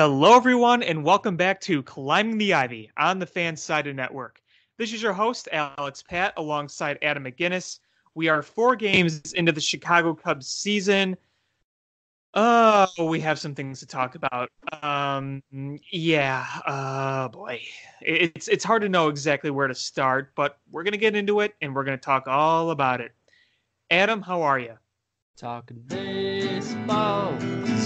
Hello, everyone, and welcome back to Climbing the Ivy on the Fansided Network. This is your host, Alex Pat, alongside Adam McGinnis. We are four games into the Chicago Cubs season. Oh, we have some things to talk about. Um, yeah, uh, boy, it's it's hard to know exactly where to start, but we're gonna get into it, and we're gonna talk all about it. Adam, how are you? Talking baseball,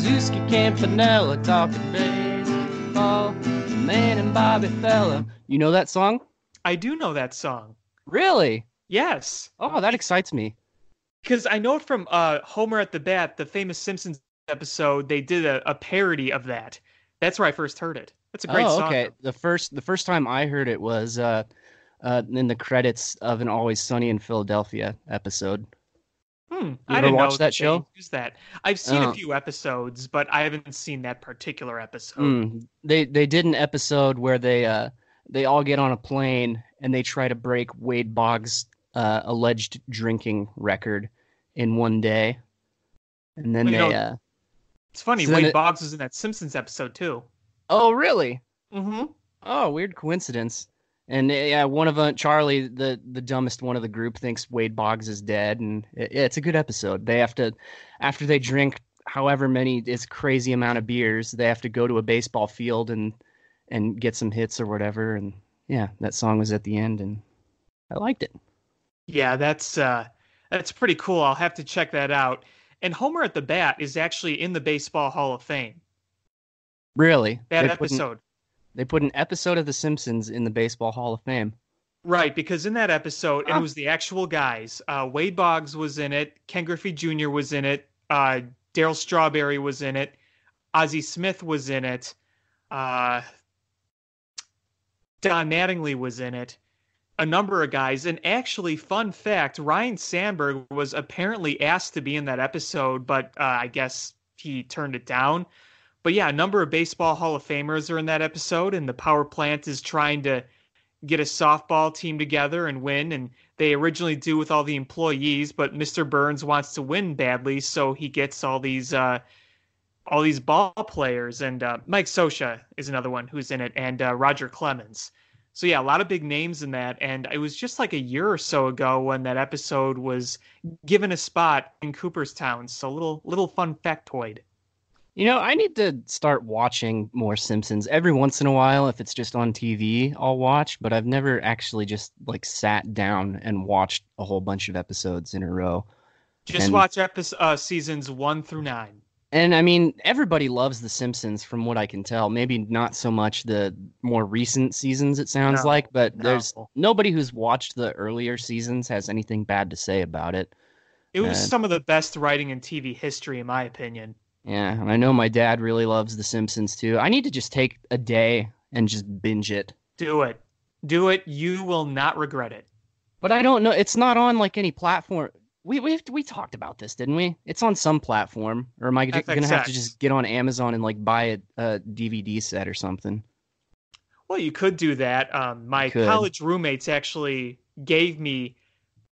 Zuski Campanella talking baseball, man and Bobby Feller. You know that song? I do know that song. Really? Yes. Oh, that excites me. Because I know from uh, Homer at the Bat, the famous Simpsons episode, they did a, a parody of that. That's where I first heard it. That's a great oh, song. okay. The first the first time I heard it was uh, uh, in the credits of an Always Sunny in Philadelphia episode. Hmm. You I didn't watch know that show? used that. I've seen a Oh. few episodes, but I haven't seen that particular episode. Mm, they they did an episode where they uh they all get on a plane and they try to break Wade Boggs' uh, alleged drinking record in one day, and then Well, you they know- uh It's funny. So Wade it- Boggs was in that Simpsons episode too. oh really Mm-hmm. oh weird coincidence and uh, yeah one of them Charlie the the dumbest one of the group thinks Wade Boggs is dead and it, it's a good episode they have to after they drink however many it's crazy amount of beers they have to go to a baseball field and and get some hits or whatever and yeah that song was at the end and I liked it Yeah, that's uh, that's pretty cool. I'll have to check that out. And Homer at the Bat is actually in the Baseball Hall of Fame. really That they episode. They put an episode of The Simpsons in the Baseball Hall of Fame Right, because in that episode, it was the actual guys. Uh, Wade Boggs was in it. Ken Griffey Jr. was in it. Uh, Darryl Strawberry was in it. Ozzie Smith was in it. Uh, Don Mattingly was in it. A number of guys. And actually, fun fact Ryne Sandberg was apparently asked to be in that episode, but uh, I guess he turned it down. But yeah, a number of Baseball Hall of Famers are in that episode, and the power plant is trying to get a softball team together and win and they originally do with all the employees but mr burns wants to win badly so he gets all these uh all these ball players and uh, mike scioscia is another one who's in it and uh, roger clemens. So yeah a lot of big names in that and it was just like a year or so ago when that episode was given a spot in cooperstown. So little little fun factoid You know, I need to start watching more Simpsons every once in a while. If it's just on TV, I'll watch, but I've never actually just like sat down and watched a whole bunch of episodes in a row. just And- watch episode uh, seasons one through nine And I mean, everybody loves The Simpsons from what I can tell. Maybe not so much the more recent seasons, it sounds No, like, but there's nobody who's watched the earlier seasons has anything bad to say about it. it was Uh, some of the best writing in tv history in my opinion Yeah, and I know my dad really loves The Simpsons too. I need to just take a day and just binge it. Do it. Do it. You will not regret it. But I don't know. It's not on like any platform. We we we talked about this, didn't we? It's on some platform, or am I g- gonna have to just get on Amazon and like buy a, a DVD set or something? Well, you could do that. Um, my college roommates actually gave me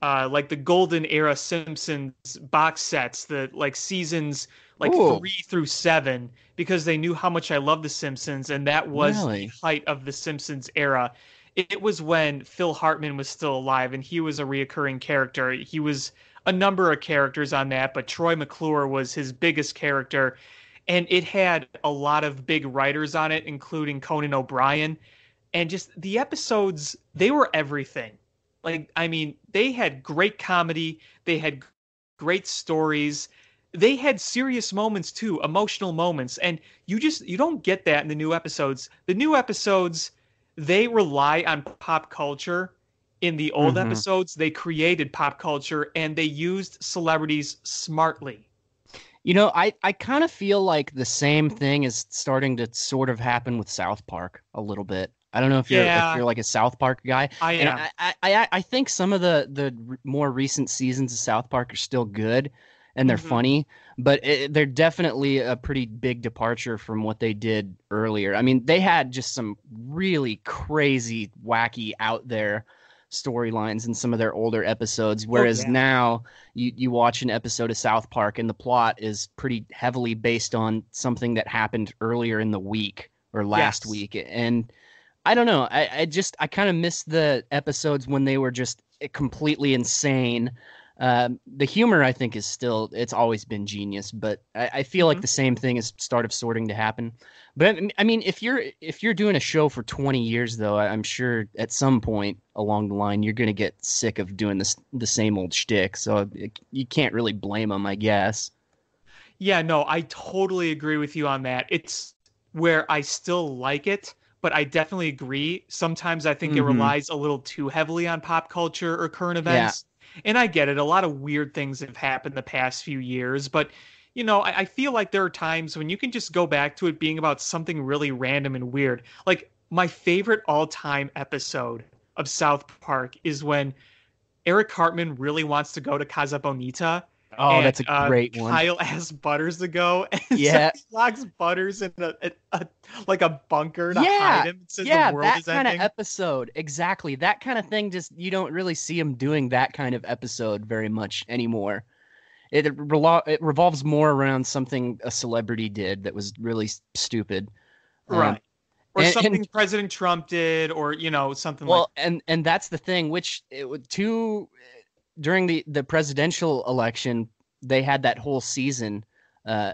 uh, like the golden era Simpsons box sets, the like seasons like Ooh. three through seven, because they knew how much I love the Simpsons, and that was Really? the height of the Simpsons era. It was when Phil Hartman was still alive, and he was a reoccurring character. He was a number of characters on that, but Troy McClure was his biggest character, and it had a lot of big writers on it, including Conan O'Brien, and just the episodes. They were everything. Like, I mean, they had great comedy. They had great stories. They had serious moments too, emotional moments, and you just you don't get that in the new episodes. The new episodes they rely on pop culture. In the old Mhm. episodes, they created pop culture and they used celebrities smartly. You know, I I kind of feel like the same thing is starting to sort of happen with South Park a little bit. I don't know if you're Yeah. if you're like a South Park guy. I And am. I, I, I, I think some of the the more recent seasons of South Park are still good, and they're Mhm. funny, but it, they're definitely a pretty big departure from what they did earlier. I mean, they had just some really crazy, wacky, out there storylines in some of their older episodes. Whereas oh, yeah. now you, you watch an episode of South Park and the plot is pretty heavily based on something that happened earlier in the week or last Yes. week. And I don't know. I, I just I kind of miss the episodes when they were just completely insane. Um, the humor I think is still it's always been genius, but I, I feel like Mhm. the same thing is start of sorting to happen. But I- mean, if you're if you're doing a show for 20 years, though, I'm sure at some point along the line you're gonna get sick of doing this the same old shtick. So it, you can't really blame them, I guess. Yeah, no, I totally agree with you on that. It's where I still like it, but I definitely agree. Sometimes I think it Mhm. relies a little too heavily on pop culture or current events. And I get it. A lot of weird things have happened the past few years, but you know, I, I feel like there are times when you can just go back to it being about something really random and weird. Like my favorite all-time episode of South Park is when Eric Cartman really wants to go to Casa Bonita Oh, and, that's a uh, great one. Kyle asks Butters to go, and Yeah. so he locks Butters in a, a, a- like a bunker to Yeah, hide him. Says yeah, the world that is kind of episode, exactly. That kind of thing. Just you don't really see him doing that kind of episode very much anymore. It relo- it revolves more around something a celebrity did that was really stupid. Um, right. Or and- something and- President Trump did, or you know something well, like and and that's the thing. Which it would two during the the presidential election, they had that whole season, uh,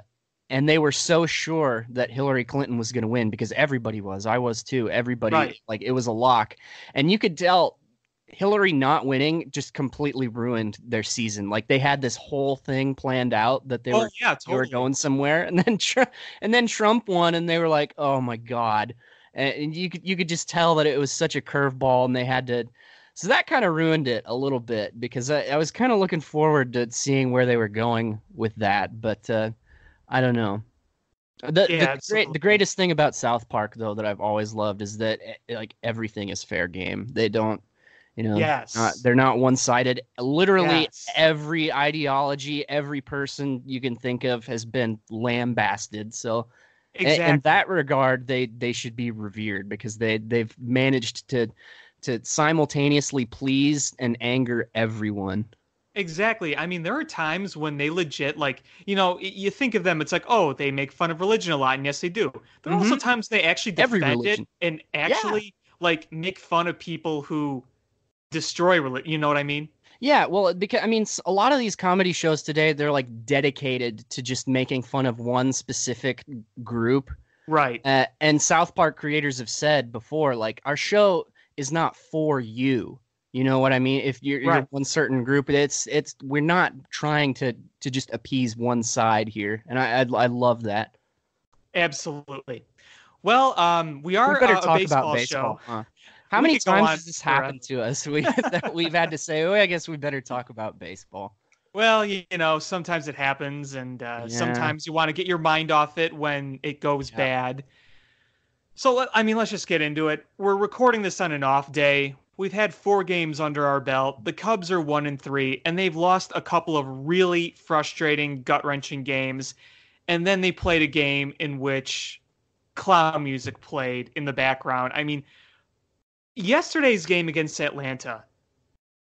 and they were so sure that Hillary Clinton was going to win because everybody was. I was too. Everybody Right. like it was a lock, and you could tell Hillary not winning just completely ruined their season. Like they had this whole thing planned out that they oh were yeah, they were going somewhere, and then Trump, and then Trump won, and they were like, "Oh my god!" And, and you could you could just tell that it was such a curveball, and they had to. So that kind of ruined it a little bit because I, I was kind of looking forward to seeing where they were going with that, but uh, I don't know. The, Yeah, the, great, the greatest thing about South Park, though, that I've always loved is that eh, like everything is fair game. They don't, you know, Yes. not, they're not one sided. Literally Yes. every ideology, every person you can think of has been lambasted. So exactly. in that regard, they they should be revered because they they've managed to to simultaneously please and anger everyone. Exactly. I mean, there are times when they legit, like, you know, you think of them, it's like, oh, they make fun of religion a lot, and yes, they do. There are also times they actually Mm-hmm. Defend it and actually, like, make fun of people who destroy religion. You know what I mean? Yeah, well, because I mean, a lot of these comedy shows today, they're like dedicated to just making fun of one specific group. Right. Uh, and South Park creators have said before, like, our show is not for you. You know what I mean? If you're, you're one certain group, it's it's we're not trying to to just appease one side here, and I I, I love that. Absolutely. Well, um, we are we better uh, a talk baseball, about baseball. show. huh? How We many times has this forever. happened to us? We that we've had to say, oh, I guess we better talk about baseball. Well, you, you know, sometimes it happens, and uh, Yeah. sometimes you want to get your mind off it when it goes Yeah. bad. So, I mean, let's just get into it. We're recording this on an off day. We've had four games under our belt. The Cubs are one and three, and they've lost a couple of really frustrating, gut wrenching games. And then they played a game in which clown music played in the background. I mean, yesterday's game against Atlanta,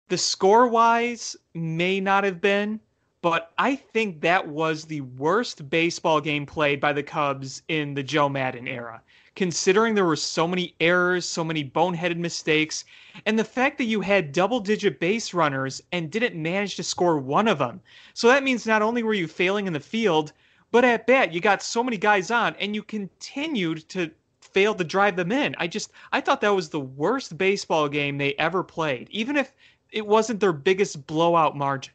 the score wise may not have been, but I think that was the worst baseball game played by the Cubs in the Joe Maddon era. Considering there were so many errors, so many boneheaded mistakes, and the fact that you had double digit base runners and didn't manage to score one of them. So that means not only were you failing in the field, but at bat, you got so many guys on and you continued to fail to drive them in. I just, I thought that was the worst baseball game they ever played, even if it wasn't their biggest blowout margin.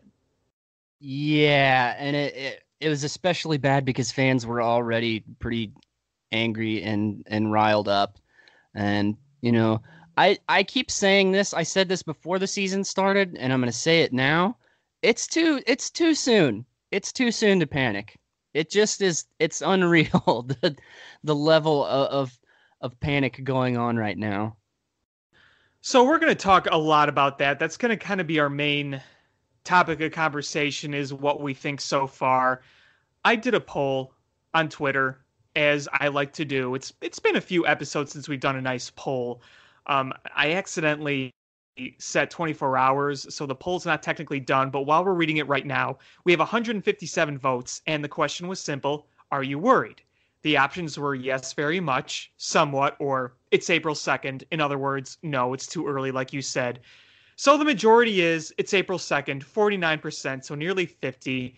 Yeah, and it, it it was especially bad because fans were already pretty angry and and riled up, and you know, I I keep saying this. I said this before the season started, and I'm going to say it now. It's too it's too soon. It's too soon to panic. It just is. It's unreal the the level of of, of panic going on right now. So we're going to talk a lot about that. That's going to kind of be our main topic of conversation is what we think so far. I did a poll on Twitter as I like to do. It's it's been a few episodes since we've done a nice poll. Um, I accidentally set 24 hours, so the poll's not technically done. But while we're reading it right now, we have 157 votes, and the question was simple Are you worried? The options were yes, very much, somewhat, or it's April 2nd. In other words, no, it's too early, like you said. So the majority is it's April 2nd, 49%, so nearly 50.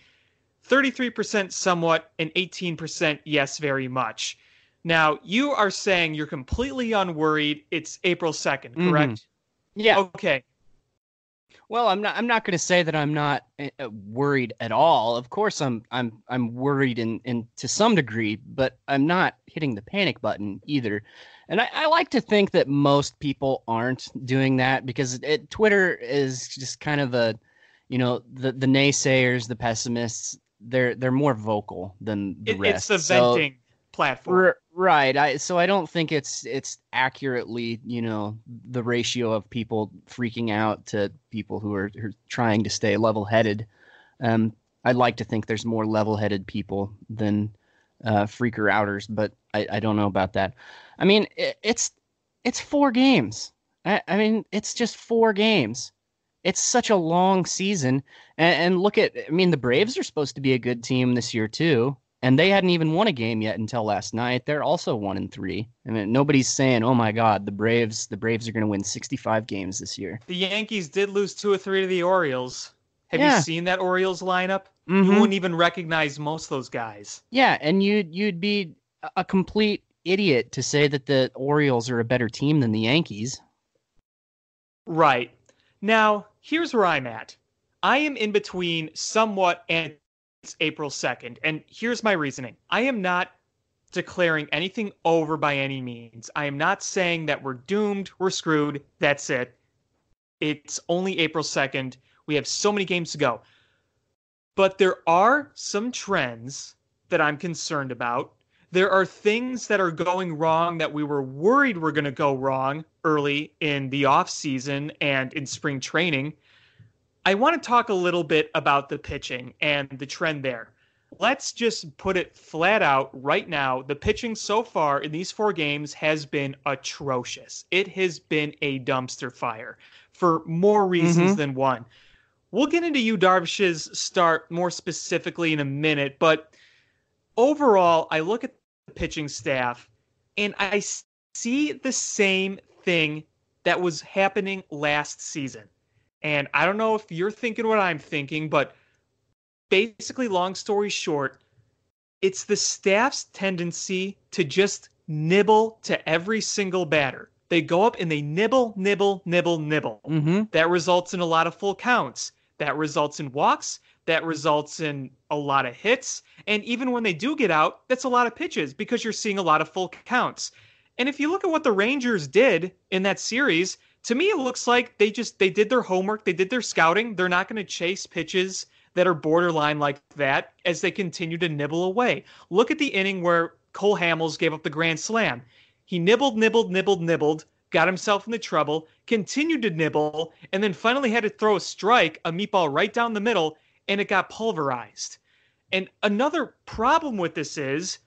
33% somewhat, and 18% yes, very much. Now, you are saying you're completely unworried. It's April 2nd, correct? Mm-hmm. Yeah. Okay. Well, I'm not. I'm not going to say that I'm not uh, worried at all. Of course, I'm. I'm. I'm worried in, in to some degree, but I'm not hitting the panic button either. And I, I like to think that most people aren't doing that because it, Twitter is just kind of a, you know, the the naysayers, the pessimists. They're they're more vocal than the It- rest. it's the So- venting platform. R- right. I so I don't think it's it's accurately, you know, the ratio of people freaking out to people who are, who are trying to stay level-headed. Um, I'd like to think there's more level-headed people than uh, freaker outers, but I, I don't know about that. I mean, it, it's it's four games. I, I mean, it's just four games. It's such a long season, and, and look at. I mean, the Braves are supposed to be a good team this year too and they hadn't even won a game yet until last night. They're also one and three. I mean, nobody's saying, "Oh my God, the Braves, the Braves are going to win 65 games this year." the Yankees did lose two or three to the Orioles. Have Yeah. you seen that Orioles lineup? You Mhm. wouldn't even recognize most of those guys. Yeah, and you'd you'd be a complete idiot to say that the Orioles are a better team than the Yankees. Right. Now, here's where I'm at. I am in between somewhat and it's April 2nd. And here's my reasoning I am not declaring anything over by any means. I am not saying that we're doomed, we're screwed, that's it. It's only April 2nd. We have so many games to go. But there are some trends that I'm concerned about. There are things that are going wrong that we were worried were going to go wrong early in the off season and in spring training. I want to talk a little bit about the pitching and the trend there. Let's just put it flat out right now. The pitching so far in these four games has been atrocious. It has been a dumpster fire for more reasons Mhm. than one. We'll get into Yu Darvish's start more specifically in a minute, but overall, I look at the pitching staff and I see the same thing that was happening last season. And I don't know if you're thinking what I'm thinking, but basically, long story short, it's the staff's tendency to just nibble to every single batter. They go up and they nibble, nibble, nibble, nibble. Mm-hmm. That results in a lot of full counts. That results in walks. That results in a lot of hits. And even when they do get out, that's a lot of pitches because you're seeing a lot of full counts. And if you look at what the Rangers did in that series, to me it looks like they just they did their homework, they did their scouting. They're not going to chase pitches that are borderline like that as they continue to nibble away. Look at the inning where Cole Hamels gave up the grand slam. He nibbled, nibbled, nibbled, nibbled, got himself into trouble, continued to nibble, and then finally had to throw a strike, a meatball right down the middle, and it got pulverized. And another problem with this is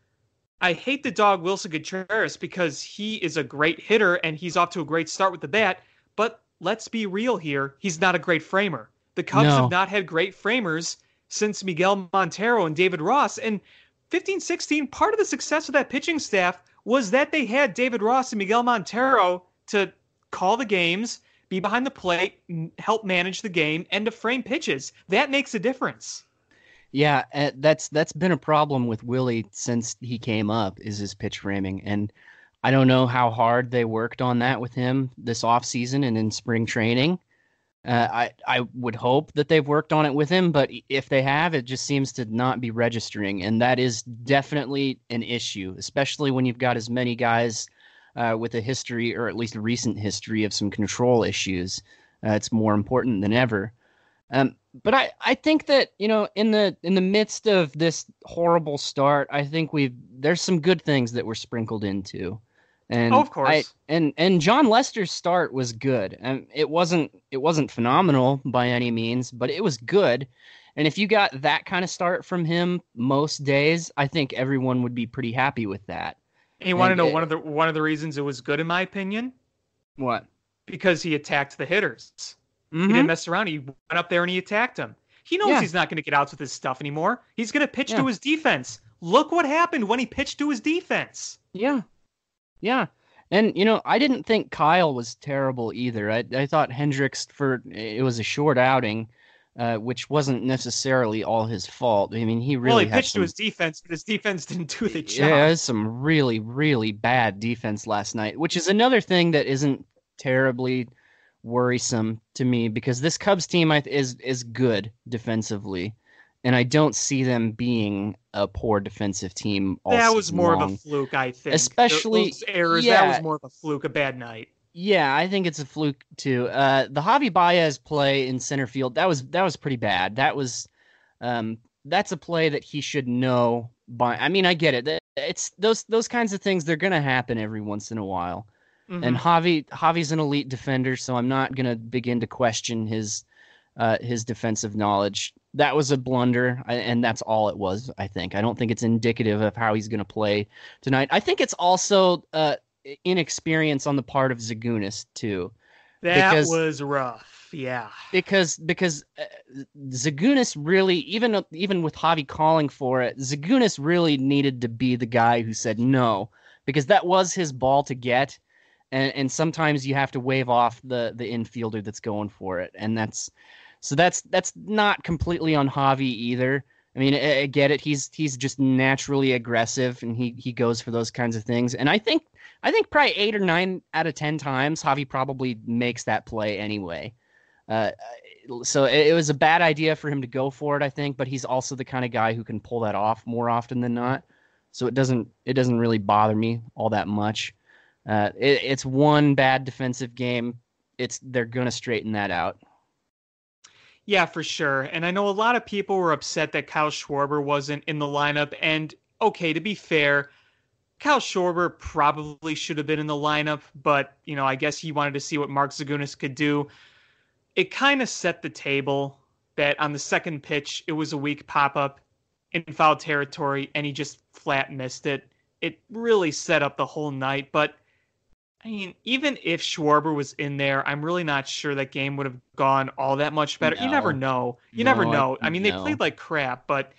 I hate the dog Willson Contreras because he is a great hitter and he's off to a great start with the bat, but let's be real here. He's not a great framer. The Cubs No. have not had great framers since Miguel Montero and David Ross. And 15 16, part of the success of that pitching staff was that they had David Ross and Miguel Montero to call the games, be behind the plate, help manage the game, and to frame pitches. That makes a difference. Yeah, uh, that's that's been a problem with Willie since he came up is his pitch framing, and I don't know how hard they worked on that with him this off season and in spring training. Uh, I I would hope that they've worked on it with him, but if they have, it just seems to not be registering, and that is definitely an issue, especially when you've got as many guys uh, with a history or at least a recent history of some control issues. Uh, it's more important than ever. Um, but I, I think that you know in the in the midst of this horrible start, I think we've there's some good things that were sprinkled into, and Oh, of course. I, and and Jon Lester's start was good, and it wasn't it wasn't phenomenal by any means, but it was good. And if you got that kind of start from him most days, I think everyone would be pretty happy with that. And you want to know it- one of the one of the reasons it was good in my opinion? What? because he attacked the hitters. Mhm. He didn't mess around. He went up there and he attacked him. He knows Yeah. he's not going to get outs with his stuff anymore. He's going to pitch Yeah. to his defense. Look what happened when he pitched to his defense. Yeah. Yeah. And you know, I didn't think Kyle was terrible either. I I thought Hendricks for it was a short outing, uh, which wasn't necessarily all his fault. I mean, he really well, he pitched some, to his defense, but his defense didn't do the job. yeah, some really really bad defense last night, which is another thing that isn't terribly worrisome to me because this Cubs team is is good defensively, and I don't see them being a poor defensive team. That was more long. of a fluke, I think. Especially- those errors. That was more of a fluke, a bad night. Yeah, I think it's a fluke too. Uh, the Javi Baez play in center field that was that was pretty bad. That was, um, that's a play that he should know. By I mean, I get it. It's those those kinds of things. They're gonna happen every once in a while. Mhm. And Javi Javi's an elite defender, so I'm not gonna begin to question his uh, his defensive knowledge. That was a blunder, and that's all it was. I think. I don't think it's indicative of how he's gonna play tonight. I think it's also uh, inexperience on the part of Zagunis too, that because- was rough. Yeah. because because uh, Zagunis really even even with Javi calling for it, Zagunis really needed to be the guy who said no because that was his ball to get, and and sometimes you have to wave off the the infielder that's going for it, and that's so that's that's not completely on Javi either. I mean, I, I get it. He's he's just naturally aggressive, and he he goes for those kinds of things. And I think I think probably eight or nine out of ten times, Javi probably makes that play anyway. Uh, so it, it was a bad idea for him to go for it, I think. But he's also the kind of guy who can pull that off more often than not. So it doesn't it doesn't really bother me all that much. Uh, it, it's one bad defensive game. It's they're gonna straighten that out. Yeah, for sure. And I know a lot of people were upset that Kyle Schwarber wasn't in the lineup. And okay, to be fair, Kyle Schwarber probably should have been in the lineup, but you know, I guess he wanted to see what Mark Zagunis could do. It kind of set the table that on the second pitch it was a weak pop up in foul territory, and he just flat missed it. It really set up the whole night, but I mean, even if Schwarber was in there, I'm really not sure that game would have gone all that much better. You never know. You never No, I- know. I, mean, they played like crap, but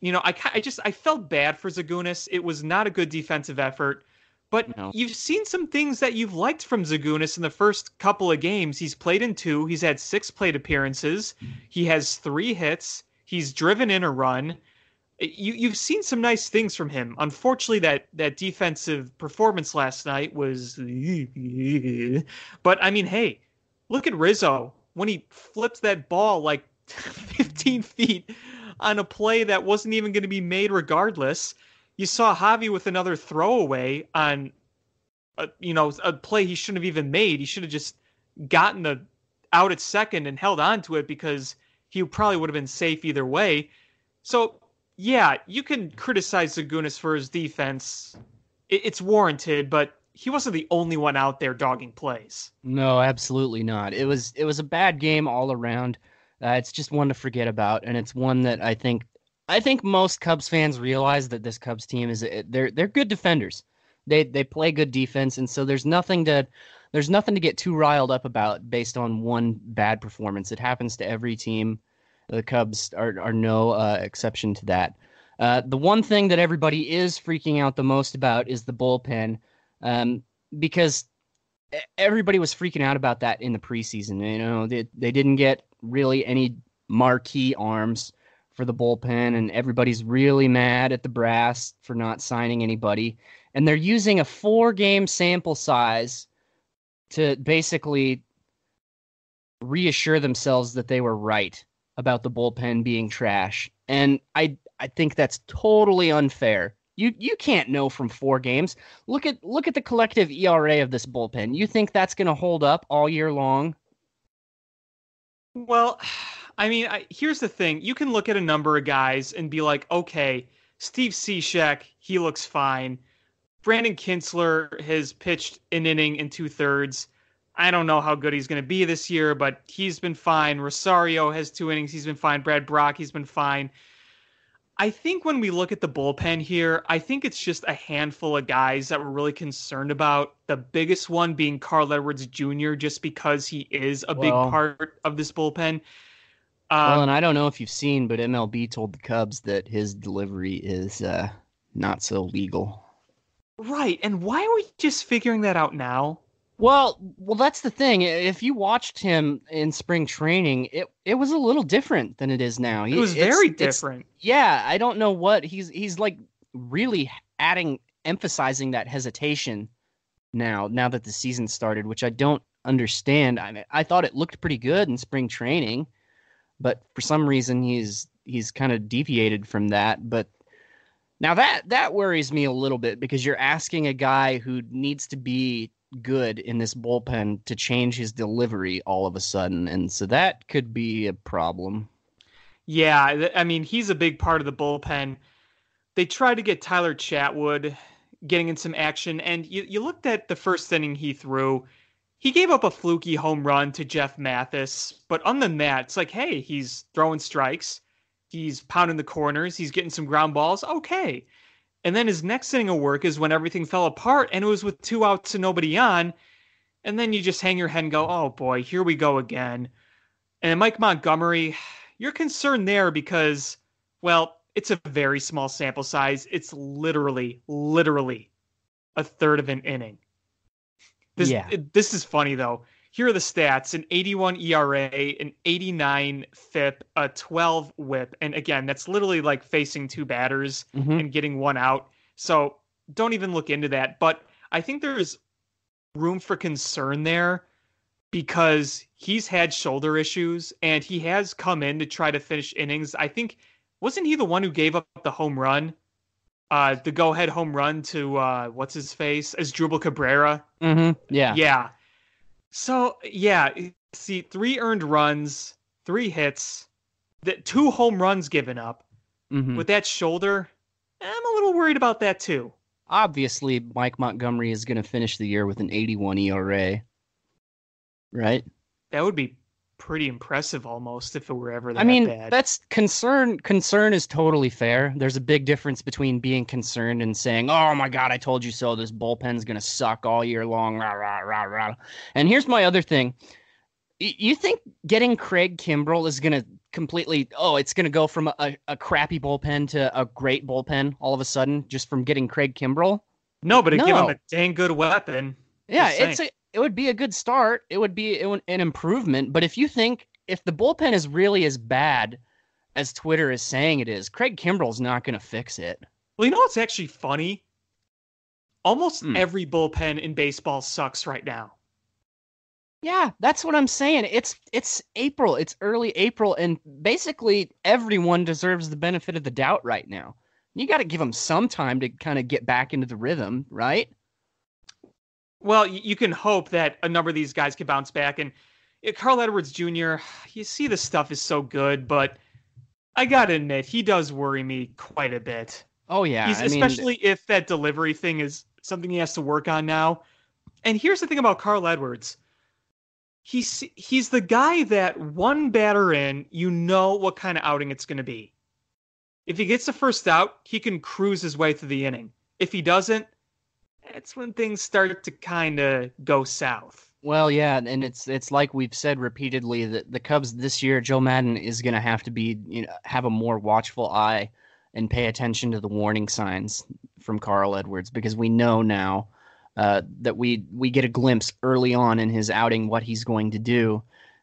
you know, I I just I felt bad for Zagunis. It was not a good defensive effort. But No. you've seen some things that you've liked from Zagunis in the first couple of games. He's played in two. He's had six plate appearances. He has three hits. He's driven in a run. You you've seen some nice things from him. Unfortunately, that that defensive performance last night was. But I mean, hey, look at Rizzo when he flipped that ball like 15 feet on a play that wasn't even going to be made regardless. You saw Javi with another throwaway on, a, you know, a play he shouldn't have even made. He should have just gotten the out at second and held on to it because he probably would have been safe either way. So yeah, you can criticize Zagunis for his defense. It's warranted, but he wasn't the only one out there dogging plays. No, absolutely not. It was it was a bad game all around. Uh, it's just one to forget about, and it's one that I think I think most Cubs fans realize that this Cubs team is they're they're good defenders. They they play good defense, and so there's nothing to there's nothing to get too riled up about based on one bad performance. It happens to every team. The Cubs are are no uh, exception to that. Uh, the one thing that everybody is freaking out the most about is the bullpen, um, because everybody was freaking out about that in the preseason. You know, they they didn't get really any marquee arms for the bullpen, and everybody's really mad at the brass for not signing anybody. And they're using a four game sample size to basically reassure themselves that they were right about the bullpen being trash. And I I think that's totally unfair. You you can't know from four games. Look at look at the collective ERA of this bullpen. You think that's going to hold up all year long? Well, I mean, I, here's the thing: you can look at a number of guys and be like, okay, Steve Cishek, he looks fine. Brandon Kintzler has pitched an inning and two thirds. I don't know how good he's going to be this year, but he's been fine. Rosario has two innings. He's been fine. Brad Brach, he's been fine. I think when we look at the bullpen here, I think it's just a handful of guys that we're really concerned about. The biggest one being Carl Edwards Jr., just because he is a big part of this bullpen. well, Um, and I don't know if you've seen, but MLB told the Cubs that his delivery is uh, not so legal. right. And why are we just figuring that out now? Well, well, that's the thing. If you watched him in spring training, it it was a little different than it is now. It was It's- very different. yeah, I don't know what he's he's like really adding emphasizing that hesitation now now that the season started, which I don't understand. I mean, I thought it looked pretty good in spring training, but for some reason he's he's kind of deviated from that, but now that that worries me a little bit because you're asking a guy who needs to be good in this bullpen to change his delivery all of a sudden and so that could be a problem. Yeah, I mean, he's a big part of the bullpen. They tried to get Tyler Chatwood getting in some action, and you, you looked at the first inning he threw. He gave up a fluky home run to Jeff Mathis, but other than that, it's like, hey, he's throwing strikes, he's pounding the corners, he's getting some ground balls. Okay. And then his next inning of work is when everything fell apart, and it was with two outs and nobody on. And then you just hang your head and go, oh boy, here we go again. And Mike Montgomery, you're concerned there because, well, it's a very small sample size. It's literally, literally a third of an inning. This, Yeah. it- this is funny though. Here are the stats: an 81 ERA, an 89 FIP, a 12 WHIP, and again, that's literally like facing two batters Mhm. and getting one out. So don't even look into that. But I think there's room for concern there because he's had shoulder issues and he has come in to try to finish innings. I think wasn't he the one who gave up the home run? Uh the go ahead home run to uh what's his face? Asdrubal Cabrera. Mhm. Yeah. Yeah. So yeah, see, three earned runs, three hits, the two home runs given up. Mhm. With that shoulder, I'm a little worried about that too. Obviously, Mike Montgomery is going to finish the year with an 81 ERA. Right? That would be pretty impressive almost if it were ever that I mean, bad. that's concern. Concern is totally fair. There's a big difference between being concerned and saying, "Oh my God, I told you so." This bullpen's gonna suck all year long. Rah, rah, rah, rah. And here's my other thing. Y- You think getting Craig Kimbrel is gonna completely? Oh, it's gonna go from a, a crappy bullpen to a great bullpen all of a sudden just from getting Craig Kimbrel? no, but it give him a dang good weapon. Yeah, it's a, it would be a good start. It would be an improvement. But if you think if the bullpen is really as bad as Twitter is saying it is, Craig Kimbrel's not going to fix it. Well, you know what's actually funny? Almost Hmm. every bullpen in baseball sucks right now. Yeah, that's what I'm saying. It's it's April. It's early April, and basically everyone deserves the benefit of the doubt right now. You got to give them some time to kind of get back into the rhythm, right? Well, you can hope that a number of these guys can bounce back. And Carl Edwards Jr., you see the stuff is so good, but I got to admit, he does worry me quite a bit. Oh yeah, He's, I mean, especially if that delivery thing is something he has to work on now. And here's the thing about Carl Edwards. He's he's the guy that one batter in, you know what kind of outing it's going to be. If he gets the first out, he can cruise his way through the inning. If he doesn't, that's when things start to kind of go south. Well, yeah, and it's it's like we've said repeatedly that the Cubs this year, Joe Maddon is going to have to be you know have a more watchful eye and pay attention to the warning signs from Carl Edwards because we know now uh, that we we get a glimpse early on in his outing what he's going to do,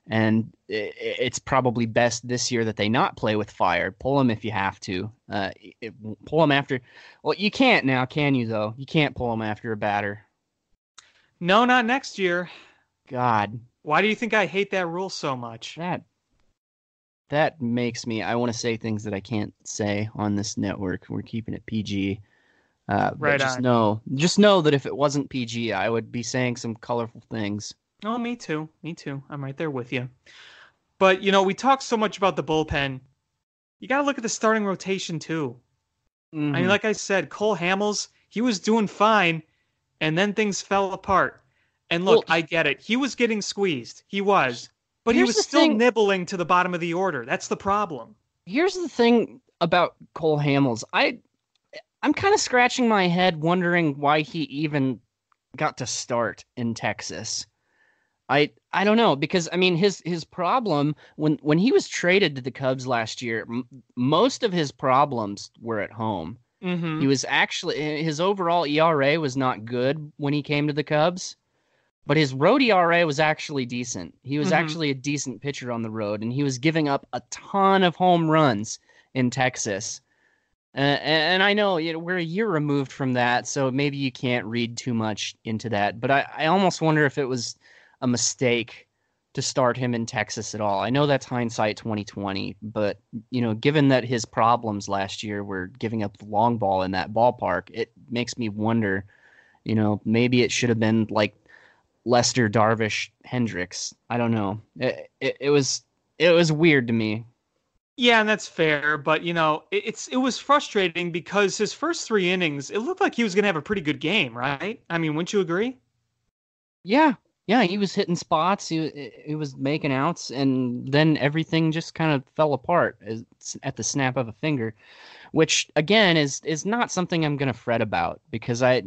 and it's probably best this year that they not play with fire. Pull them if you have to. Uh, it, pull them after. Well, you can't now, can you? Though you can't pull them after a batter. No, not next year. God, Why do you think I hate that rule so much? that that makes me i want to say things that i can't say on this network we're keeping it pg uh, Right just on. know just know that if it wasn't pg i would be saying some colorful things Oh, me too. Me too. I'm right there with you. But, you know, we talk so much about the bullpen. You got to look at the starting rotation, too. I Mm-hmm. mean, like I said, Cole Hamels, he was doing fine, and then things fell apart. And look, Well, I get it. He was getting squeezed. He was. But he was still thing- nibbling to the bottom of the order. That's the problem. here's the thing about Cole Hamels. I I'm kind of scratching my head wondering why he even got to start in Texas. I I don't know because I mean his his problem when when he was traded to the Cubs last year, m- most of his problems were at home. Mm-hmm. He was actually his overall ERA was not good when he came to the Cubs, but his road ERA was actually decent. He was Mhm. actually a decent pitcher on the road, and he was giving up a ton of home runs in Texas. Uh, and, and I know you know, we're a year removed from that, so maybe you can't read too much into that. But I, I almost wonder if it was a mistake to start him in Texas at all. I know that's hindsight 2020, but you know, given that his problems last year were giving up the long ball in that ballpark, it makes me wonder, you know, maybe it should have been like Lester Darvish Hendricks. I don't know. It, it, it was it was weird to me. Yeah, and that's fair, but you know, it, it's it was frustrating because his first three innings, it looked like he was going to have a pretty good game, right? I mean, wouldn't you agree? Yeah, yeah, he was hitting spots. He he was making outs, and then everything just kind of fell apart at the snap of a finger, which again is is not something I'm going to fret about because I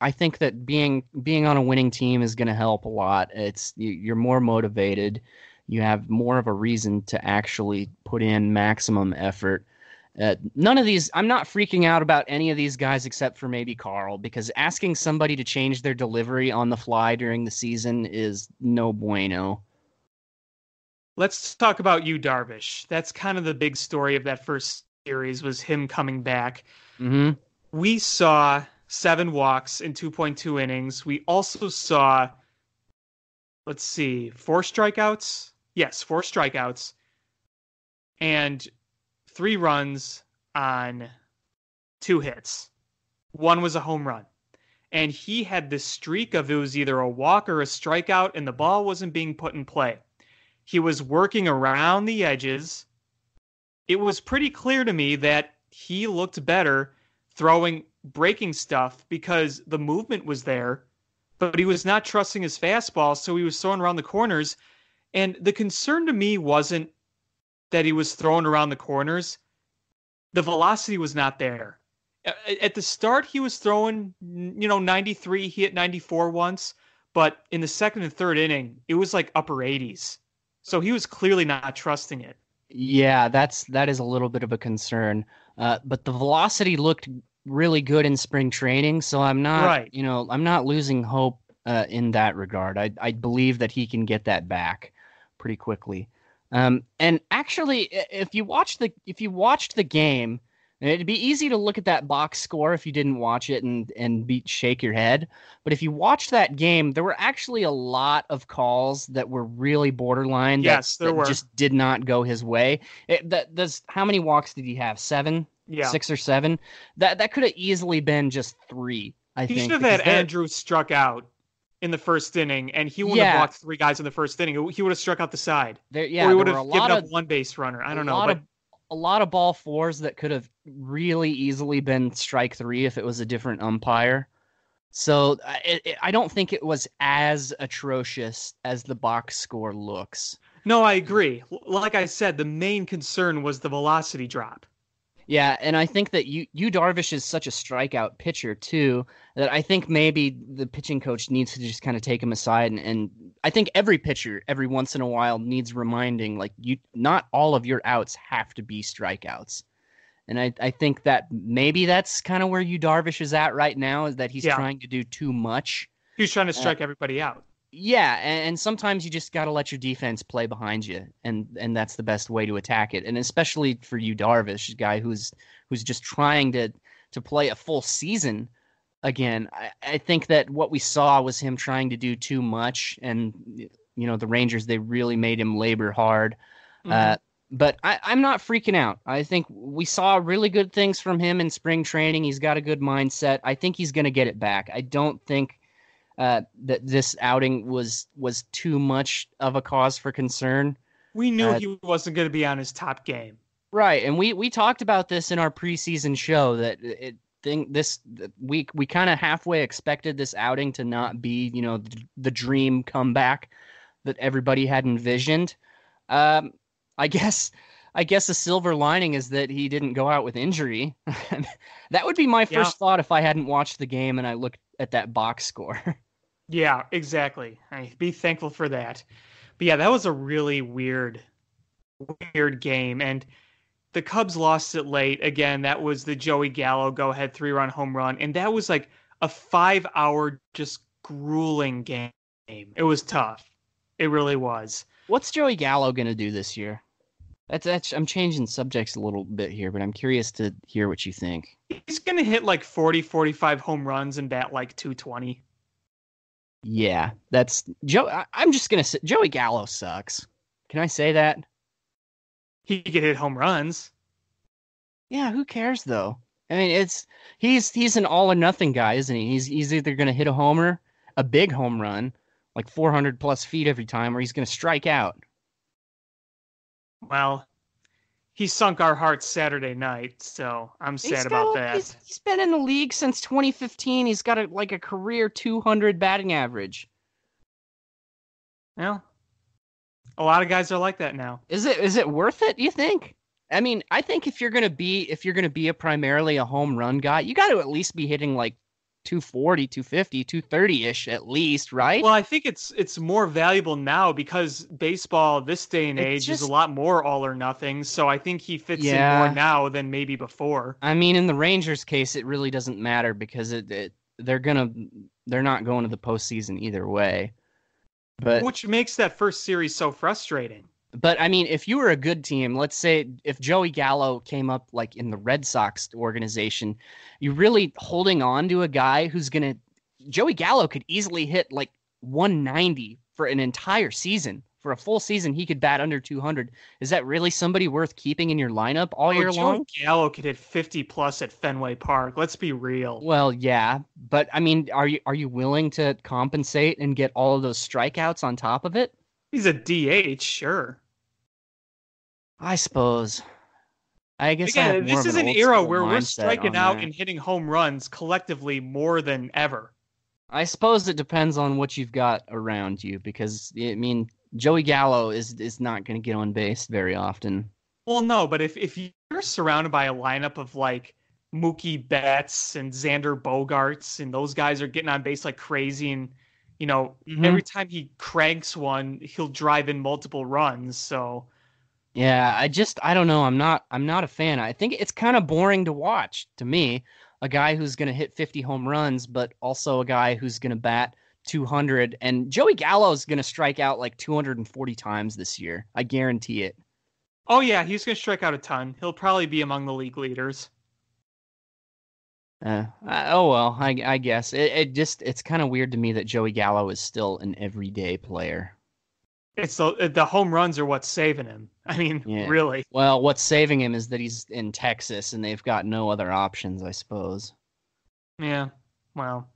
I think that being being on a winning team is going to help a lot. It's you're more motivated. You have more of a reason to actually put in maximum effort. Uh, none of these, I'm not freaking out about any of these guys except for maybe Carl, because asking somebody to change their delivery on the fly during the season is no bueno. Let's talk about Yu Darvish. That's kind of the big story of that first series was him coming back. hmm We saw seven walks in 2.2 innings. We also saw, let's see, four strikeouts. Yes, four strikeouts, and three runs on two hits. One was a home run. And he had this streak of it was either a walk or a strikeout, and the ball wasn't being put in play. He was working around the edges. It was pretty clear to me that he looked better throwing breaking stuff because the movement was there, but he was not trusting his fastball, so he was throwing around the corners. And the concern to me wasn't that he was throwing around the corners. The velocity was not there. At the start, he was throwing, you know, 93. He hit 94 once, but in the second and third inning, it was like upper 80s. So he was clearly not trusting it. Yeah, that's that is a little bit of a concern. Uh, but the velocity looked really good in spring training, so I'm not, Right. you know, I'm not losing hope uh, in that regard. I I believe that he can get that back pretty quickly. Um, and actually, if you watch the if you watched the game, it'd be easy to look at that box score if you didn't watch it and and be shake your head. But if you watched that game, there were actually a lot of calls that were really borderline. that- Yes, there that were. Just did not go his way. It, that does. How many walks did he have? Seven, Yeah. six or seven. That that could have easily been just three. I think He think should have had Andrus struck out in the first inning, and he wouldn't Yeah. have walked three guys in the first inning. He would have struck out the side, There, or yeah, he would have given lot up one base runner. I don't a know, lot but of a lot of ball fours that could have really easily been strike three if it was a different umpire. So it- I don't think it was as atrocious as the box score looks. no, I agree. Like I said, the main concern was the velocity drop. Yeah, and I think that you Yu Darvish is such a strikeout pitcher too that I think maybe the pitching coach needs to just kind of take him aside and, and I think every pitcher every once in a while needs reminding like you not all of your outs have to be strikeouts. And I, I think that maybe that's kind of where Yu Darvish is at right now is that he's Yeah. trying to do too much. He's Uh, trying to strike everybody out. Yeah, and, and sometimes you just got to let your defense play behind you, and and that's the best way to attack it. And especially for Yu Darvish, a guy who's who's just trying to to play a full season again. I, I think that what we saw was him trying to do too much, and you know the Rangers they really made him labor hard. Mhm. Uh, but I, I'm not freaking out. I think we saw really good things from him in spring training. He's got a good mindset. I think he's going to get it back. I don't think uh, that this outing was was too much of a cause for concern. we knew uh, he wasn't going to be on his top game. Right, and we we talked about this in our preseason show that it thing this that we we kind of halfway expected this outing to not be you know the, the dream comeback that everybody had envisioned. Um, I guess I guess the silver lining is that he didn't go out with injury. that would be my first yeah. thought if I hadn't watched the game and I looked at that box score. yeah, exactly. I be thankful for that. But yeah, that was a really weird, weird game, and the Cubs lost it late. Again, that was the Joey Gallo go ahead three run home run, and that was like a five hour just grueling game. It was tough. It really was. What's Joey Gallo gonna do this year? That's, that's I'm changing subjects a little bit here, but I'm curious to hear what you think. He's going to hit like 40, 45 home runs and bat like 220. Yeah, that's Joe. I, I'm just going to say Joey Gallo sucks. Can I say that? He could hit home runs. Yeah, who cares though? I mean, it's he's he's an all or nothing guy, isn't he? He's he's either going to hit a homer, a big home run, like 400 plus feet every time, or he's going to strike out. Well, he sunk our hearts Saturday night, so I'm sad he's about got, that. He's, he's been in the league since 2015. He's got a, like a career 200 batting average. Well, a lot of guys are like that now. Is it is it worth it? You think? I mean, I think if you're gonna be if you're gonna be a primarily a home run guy, you got to at least be hitting like 240, 250, 230-ish at least, right? Well, I think it's it's more valuable now because baseball this day and age just, is a lot more all or nothing. So I think he fits yeah. in more now than maybe before. I mean, in the Rangers case, it really doesn't matter because it, it they're gonna they're not going to the postseason either way. But which makes that first series so frustrating. But I mean, if you were a good team, let's say if Joey Gallo came up like in the Red Sox organization, you're really holding on to a guy who's going to. Joey Gallo could easily hit like 190 for an entire season. For a full season, he could bat under 200. Is that really somebody worth keeping in your lineup all oh, year Joey long? Gallo could hit 50 plus at Fenway Park. Let's be real. Well, yeah, but I mean, are you are you willing to compensate and get all of those strikeouts on top of it? He's a DH, sure. I suppose. I guess Again, this is an, an era where we're striking out that. and hitting home runs collectively more than ever. I suppose it depends on what you've got around you because I mean Joey Gallo is is not going to get on base very often. Well, no, but if if you're surrounded by a lineup of like Mookie Betts and Xander Bogaerts and those guys are getting on base like crazy and you know mm-hmm. every time he cranks one he'll drive in multiple runs so yeah, I just I don't know. I'm not I'm not a fan. I think it's kind of boring to watch to me. A guy who's going to hit 50 home runs, but also a guy who's going to bat 200. And Joey Gallo is going to strike out like 240 times this year. I guarantee it. Oh yeah, he's going to strike out a ton. He'll probably be among the league leaders. Uh, oh well, I, I guess it, it just it's kind of weird to me that Joey Gallo is still an everyday player. It's the the home runs are what's saving him. I mean, yeah. really. Well, what's saving him is that he's in Texas and they've got no other options, I suppose. Yeah. Well,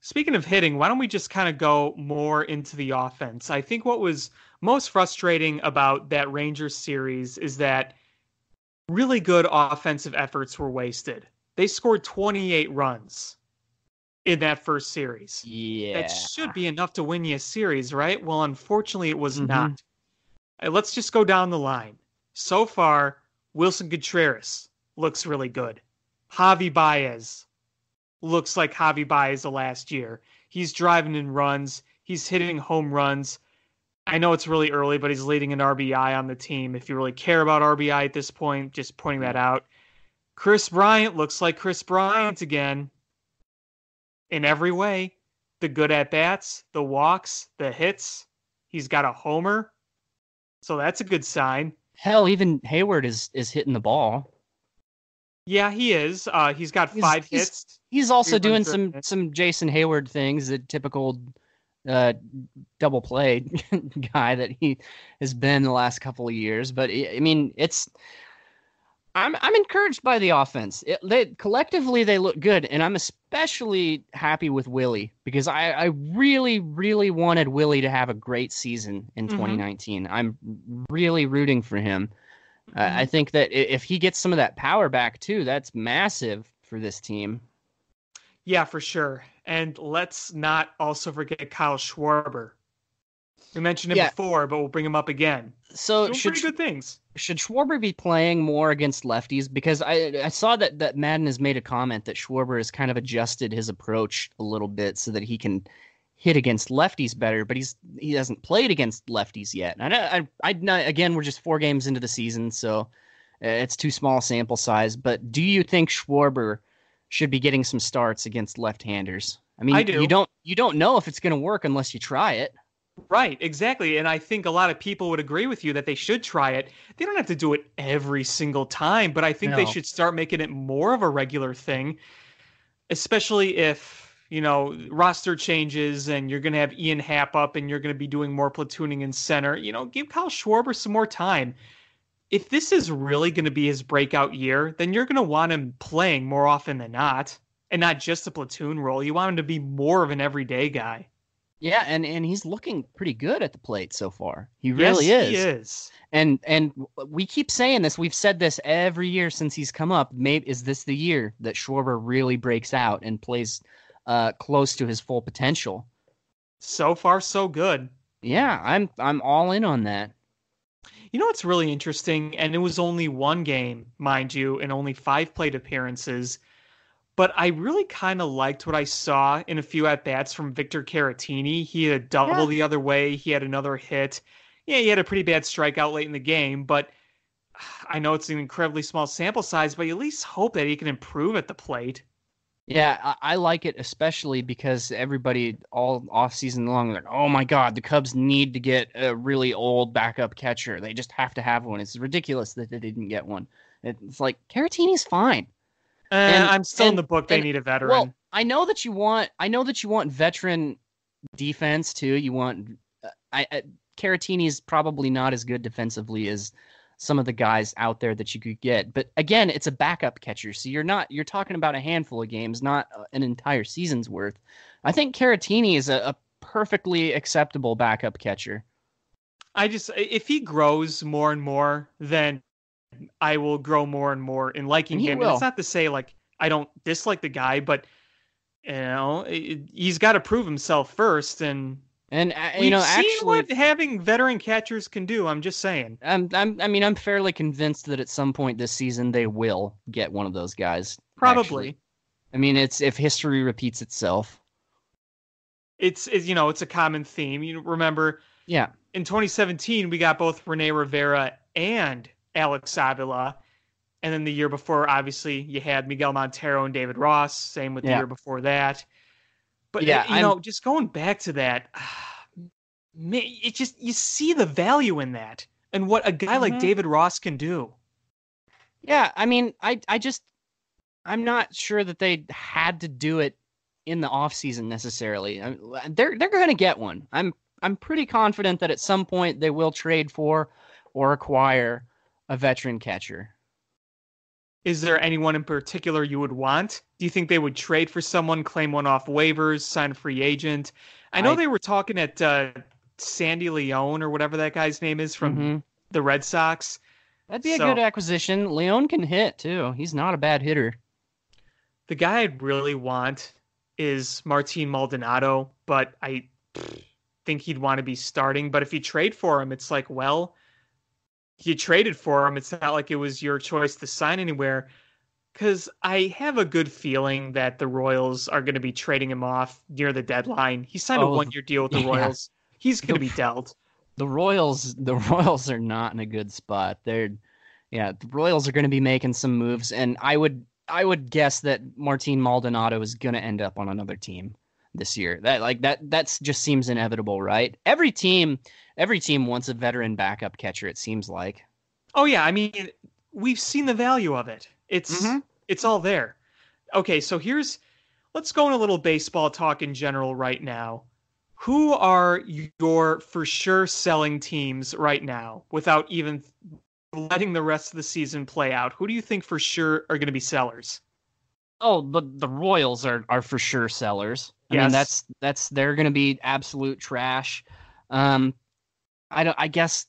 speaking of hitting, why don't we just kind of go more into the offense? I think what was most frustrating about that Rangers series is that really good offensive efforts were wasted. They scored 28 runs in that first series. Yeah. That should be enough to win you a series, right? Well, unfortunately, it was mm-hmm. not. Let's just go down the line. So far, Willson Contreras looks really good. Javy Baez looks like Javy Baez the last year. He's driving in runs, he's hitting home runs. I know it's really early, but he's leading an RBI on the team. If you really care about RBI at this point, just pointing that out. Kris Bryant looks like Kris Bryant again in every way the good at bats, the walks, the hits. He's got a homer. So that's a good sign. Hell, even Heyward is is hitting the ball. Yeah, he is. Uh, he's got he's, five he's, hits. He's also doing some some Jason Heyward things, the typical uh, double play guy that he has been the last couple of years. But I mean, it's I'm I'm encouraged by the offense. It, they collectively they look good, and I'm especially happy with Willie because I, I really really wanted Willie to have a great season in mm-hmm. 2019. I'm really rooting for him. Mm-hmm. Uh, I think that if he gets some of that power back too, that's massive for this team. Yeah, for sure. And let's not also forget Kyle Schwarber. We mentioned him Yeah. before, but we'll bring him up again. So Doing should pretty good things. should Schwarber be playing more against lefties? Because I I saw that that Maddon has made a comment that Schwarber has kind of adjusted his approach a little bit so that he can hit against lefties better, but he's he hasn't played against lefties yet. And I I I again we're just four games into the season, so uh, it's too small sample size. But do you think Schwarber should be getting some starts against left-handers? I mean, I do. you don't you don't know if it's going to work unless you try it. Right, exactly. And I think a lot of people would agree with you that they should try it. They don't have to do it every single time, but I think they should start making it more of a regular thing, especially if, you know, roster changes and you're going to have Ian Happ up and you're going to be doing more platooning in center. You know, give Kyle Schwarber some more time. If this is really going to be his breakout year, then you're going to want him playing more often than not and not just a platoon role. You want him to be more of an everyday guy. Yeah, and and he's looking pretty good at the plate so far. He really yes, is. He is. And and we keep saying this. We've said this every year since he's come up. Maybe is this the year that Schwarber really breaks out and plays uh, close to his full potential? So far, so good. Yeah, I'm I'm all in on that. You know what's really interesting? And it was only one game, mind you, and only five plate appearances. But I really kind of liked what I saw in a few at bats from Victor Caratini. He had a double Yeah. the other way. He had another hit. Yeah, he had a pretty bad strikeout late in the game, but I know it's an incredibly small sample size, but you at least hope that he can improve at the plate. Yeah, I, I like it especially because everybody all off season long like, oh my god, the Cubs need to get a really old backup catcher. They just have to have one. It's ridiculous that they didn't get one. It's like Caratini's fine. And, And- I'm still in the book. They and- need a veteran. Well, I know that you want. I know that you want veteran defense too. You want. uh, I, I Caratini is probably not as good defensively as some of the guys out there that you could get. But again, it's a backup catcher, so you're not. You're talking about a handful of games, not uh, an entire season's worth. I think Caratini is a, a perfectly acceptable backup catcher. I just if he grows more and more, then I will grow more and more in liking him. And will. it's not to say like I don't dislike the guy, but you know it- he's got to prove himself first. And And uh, you know, actually, what having veteran catchers can do. I'm just saying. I'm, I'm. I mean, I'm fairly convinced that at some point this season they will get one of those guys. Probably actually. I mean, it's if history repeats itself. it's, it's you know it's a common theme. You remember Yeah. in 2017 we got both Rene Rivera and Alex Avila. And then the year before, obviously, you had Miguel Montero and David Ross. Same with the year before that. But Yeah, you I'm- know, just going back to that, it just you see the value in that and what a guy like Mhm. David Ross can do. Yeah, I mean, I I just I'm not sure that they had to do it in the off season necessarily. I they're they're going to get one. I'm I'm pretty confident that at some point they will trade for or acquire a veteran catcher. Is there anyone in particular you would want? Do you think they would trade for someone, claim one off waivers, sign a free agent? I know I- they were talking at uh, Sandy Leone or whatever that guy's name is from Mhm. the Red Sox. That'd be a good acquisition. Leon can hit too. He's not a bad hitter. The guy I'd really want is Martin Maldonado, but I think he'd want to be starting. But if you trade for him, it's like, well, you traded for him. It's not like it was your choice to sign anywhere. Because I have a good feeling that the Royals are going to be trading him off near the deadline. He signed a oh, one year deal with the yeah. Royals. He's going to be dealt. The Royals, the Royals are not in a good spot. They're, yeah, the Royals are going to be making some moves, and I would, I would guess that Martin Maldonado is going to end up on another team this year. That like that, that's just seems inevitable, right? Every team, every team wants a veteran backup catcher. It seems like. Oh yeah, I mean, we've seen the value of it. It's Mhm. it's all there. Okay, so here's let's go in a little baseball talk in general right now. Who are your for sure selling teams right now without even letting the rest of the season play out? Who do you think for sure are going to be sellers? Oh, the the Royals are are for sure sellers. I Yes. mean, that's that's they're going to be absolute trash. Um, I don't. I guess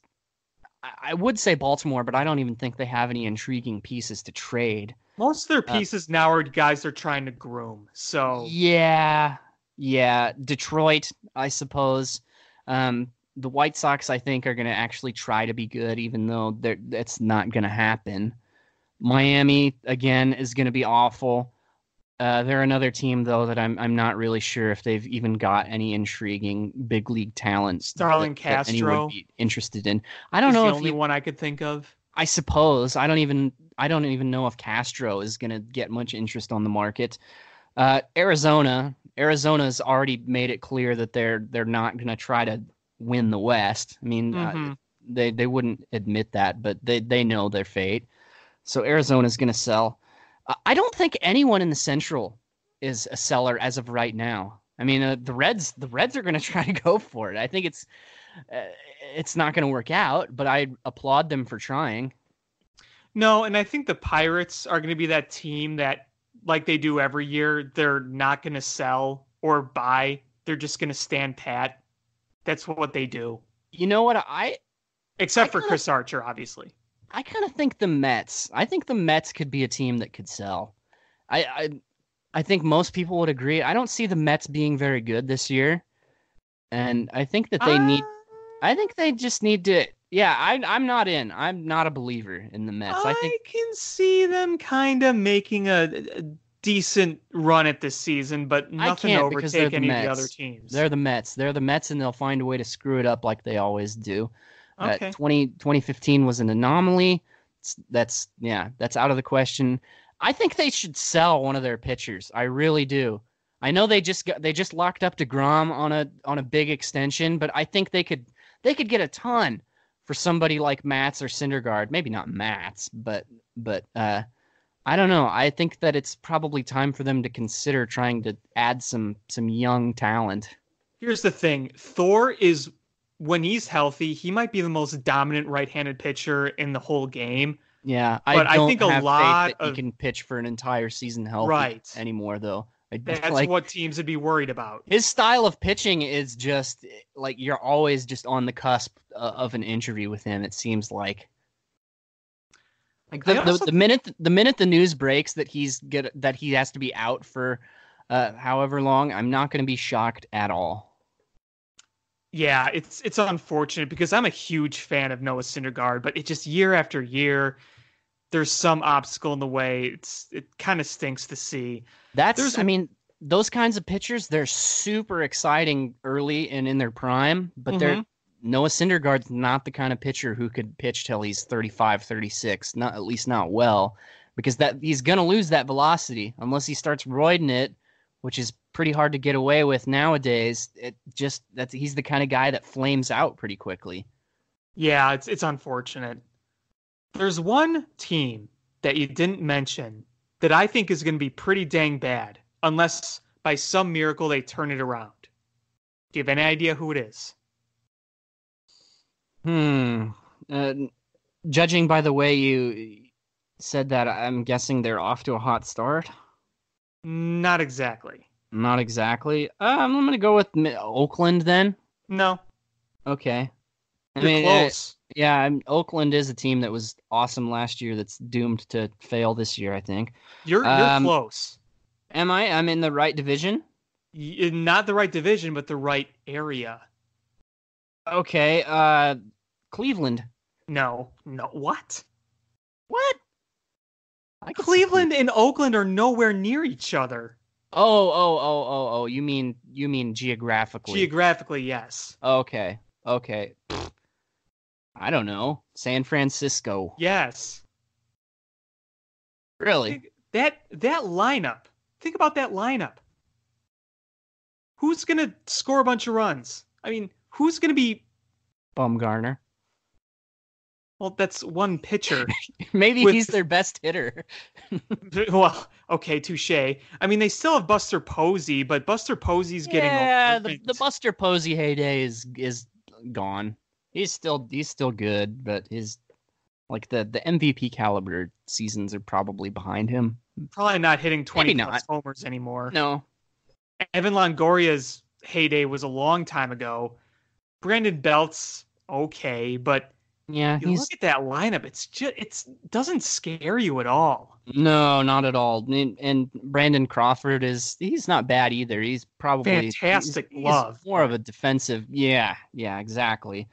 I, would say Baltimore, but I don't even think they have any intriguing pieces to trade. Most of their Uh, pieces now are guys they're trying to groom. So Yeah, yeah. Detroit, I suppose. Um, the White Sox, I think, are going to actually try to be good, even though that's not going to happen. Miami again is going to be awful. Uh, they're another team though that I'm I'm not really sure if they've even got any intriguing big league talent. Starlin that, Castro that anyone would be interested in. I don't know the if only you, one I could think of. I suppose I don't even I don't even know if Castro is going to get much interest on the market. Uh, Arizona Arizona's already made it clear that they're they're not going to try to win the West. I mean, uh, mm-hmm. uh, they they wouldn't admit that, but they they know their fate. So Arizona's going to sell. I don't think anyone in the Central is a seller as of right now. I mean, uh, the Reds the Reds are going to try to go for it. I think it's uh, it's not going to work out, but I applaud them for trying. No, and I think the Pirates are going to be that team that, like they do every year, they're not going to sell or buy. They're just going to stand pat. That's what they do. You know what? I except I for Chris Archer, obviously. I kind of think the Mets. I think the Mets could be a team that could sell. I, I I think most people would agree. I don't see the Mets being very good this year, and I think that they uh... need. I think they just need to. Yeah, I, I'm not in. I'm not a believer in the Mets. I, I think can see them kind of making a, a, decent run at this season, but nothing to overtake any Mets. of the other teams. They're the Mets. They're the Mets, and they'll find a way to screw it up like they always do. Okay. Uh, 20, 2015 was an anomaly. That's yeah, that's out of the question. I think they should sell one of their pitchers. I really do. I know they just got they just locked up Degrom on a on a big extension, but I think they could they could get a ton for somebody like Matz or Syndergaard. Maybe not Matz, but but uh, I don't know. I think that it's probably time for them to consider trying to add some some young talent. Here's the thing: Thor is when he's healthy, he might be the most dominant right-handed pitcher in the whole game. Yeah, I but I think a lot of, he can pitch for an entire season healthy right. anymore, though. I, That's like, what teams would be worried about. His style of pitching is just like you're always just on the cusp uh, of an injury with him. It seems like. Like the, also... the, the, minute the minute the news breaks that he's get that he has to be out for uh, however long, I'm not going to be shocked at all. Yeah, it's it's unfortunate because I'm a huge fan of Noah Syndergaard, but it just year after year, there's some obstacle in the way. It's it kind of stinks to see. That's there's, I mean, those kinds of pitchers, they're super exciting early and in their prime, but mm-hmm. they're Noah Syndergaard's not the kind of pitcher who could pitch till he's 35, 36, not at least not well, because that he's gonna lose that velocity unless he starts roiding it, which is pretty hard to get away with nowadays. It just that's he's the kind of guy that flames out pretty quickly. Yeah, it's it's unfortunate. There's one team that you didn't mention that I think is going to be pretty dang bad unless by some miracle they turn it around. Do you have any idea who it is? Hmm. Uh, judging by the way you said that, I'm guessing they're off to a hot start. Not exactly. Not exactly. Um, I'm gonna go with Oakland then. No. Okay. I You're mean, close. Uh, yeah, I'm, Oakland is a team that was awesome last year. That's doomed to fail this year. I think. You're you're um, close. Am I? I'm in the right division. not the right division, but the right area. Okay. Uh, Cleveland. No. No. What? What? Cleveland and Oakland are nowhere near each other. Oh, oh, oh, oh, oh. You mean you mean geographically? Geographically, yes. Okay. Okay. I don't know. San Francisco. Yes. Really? That that lineup. Think about that lineup. Who's gonna score a bunch of runs? I mean, who's gonna be Bumgarner? Well, that's one pitcher. Maybe with... he's their best hitter. well, okay, touche. I mean, they still have Buster Posey, but Buster Posey's getting yeah. The, the Buster Posey heyday is is gone. He's still he's still good, but his like the the MVP caliber seasons are probably behind him. Probably not hitting twenty plus homers anymore. No. Evan Longoria's heyday was a long time ago. Brandon Belt's okay, but Yeah, You look at that lineup; it's just it's doesn't scare you at all. no, not at all. And, and Brandon Crawford is he's not bad either. He's probably Fantastic he's, love. He's more of a defensive. Yeah, yeah, exactly.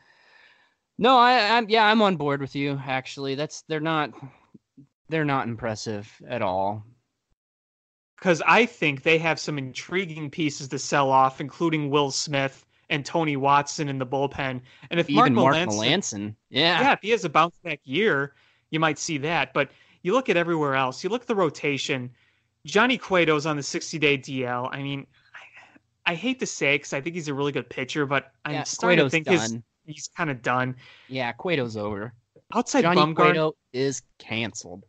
No, I, I'm yeah, I'm on board with you. Actually, that's they're not they're not impressive at all. because I think they have some intriguing pieces to sell off, including Will Smith and Tony Watson in the bullpen. And if Even Mark Mark Melancon, Melancon, yeah, yeah, if he has a bounce back year, you might see that. But you look at everywhere else. You look at the rotation. Johnny Cueto's on the 60 day DL. I mean, I, I hate to say because I think he's a really good pitcher, but I'm yeah, starting Cueto's to think his, he's kind of done. Yeah, Cueto's over. Outside Johnny Bumgarner Cueto is canceled.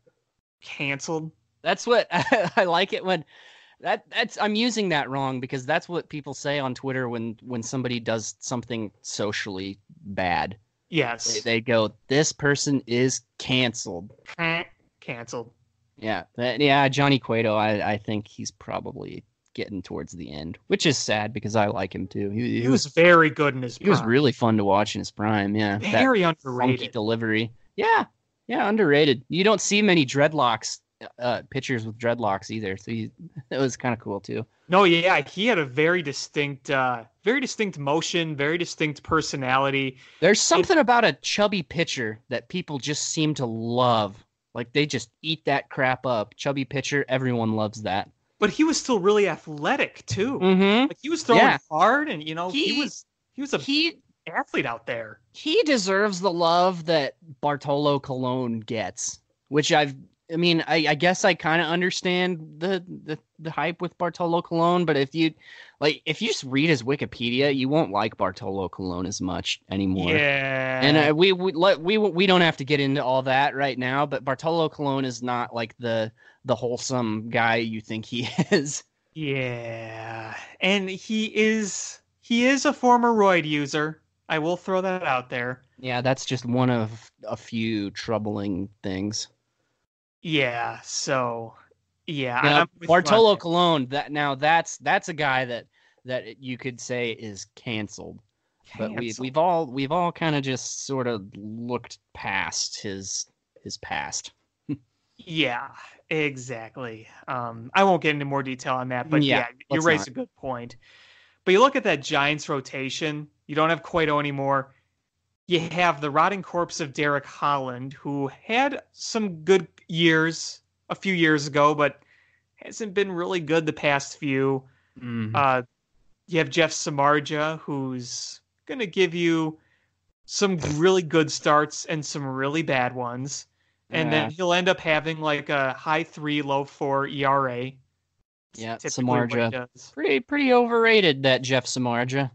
canceled. That's what I like it when that that's I'm using that wrong because that's what people say on Twitter when when somebody does something socially bad. Yes, they go, "This person is canceled." canceled. Yeah, that, yeah. Johnny Cueto, I I think he's probably getting towards the end, which is sad because I like him too. He, He was very good in his. he was really fun to watch in his prime. Yeah, that very funky underrated. delivery. Yeah, yeah, underrated. You don't see many dreadlocks uh pitchers with dreadlocks either, so he, it was kind of cool too. No, yeah, he had a very distinct, uh, very distinct motion, very distinct personality. There's something about a chubby pitcher that people just seem to love. Like they just eat that crap up. Chubby pitcher, everyone loves that. But he was still really athletic too. Mm-hmm. Like he was throwing Yeah. hard, and you know he, He- was he was a He athlete out there. he deserves the love that Bartolo Colon gets, which I've. I mean, I, I guess I kind of understand the, the the hype with Bartolo Colon, but if you like, if you just read his Wikipedia, you won't like Bartolo Colon as much anymore. Yeah, And uh, we we let we we don't have to get into all that right now, but Bartolo Colon is not like the the wholesome guy you think he is. yeah, and he is he is a former roid user. I will throw that out there. Yeah, that's just one of a few troubling things. Yeah, so yeah, Now, I'm with you on Bartolo that. Colon, that now that's that's a guy that that you could say is canceled. But we Cancel. we've all we've all kind of just sort of looked past his his past. Yeah, exactly. Um, I won't get into more detail on that, but Yeah, yeah, you raise not. a good point. But you look at that Giants rotation, you don't have Cueto anymore. You have the rotting corpse of Derek Holland, who had some good years a few years ago, but hasn't been really good the past few. Mhm. Uh, you have Jeff Samardzija, who's going to give you some really good starts and some really bad ones. And then he'll end up having like a high three, low four ERA. Yeah, Typically what he Samardzija. does. pretty pretty overrated that Jeff Samardzija.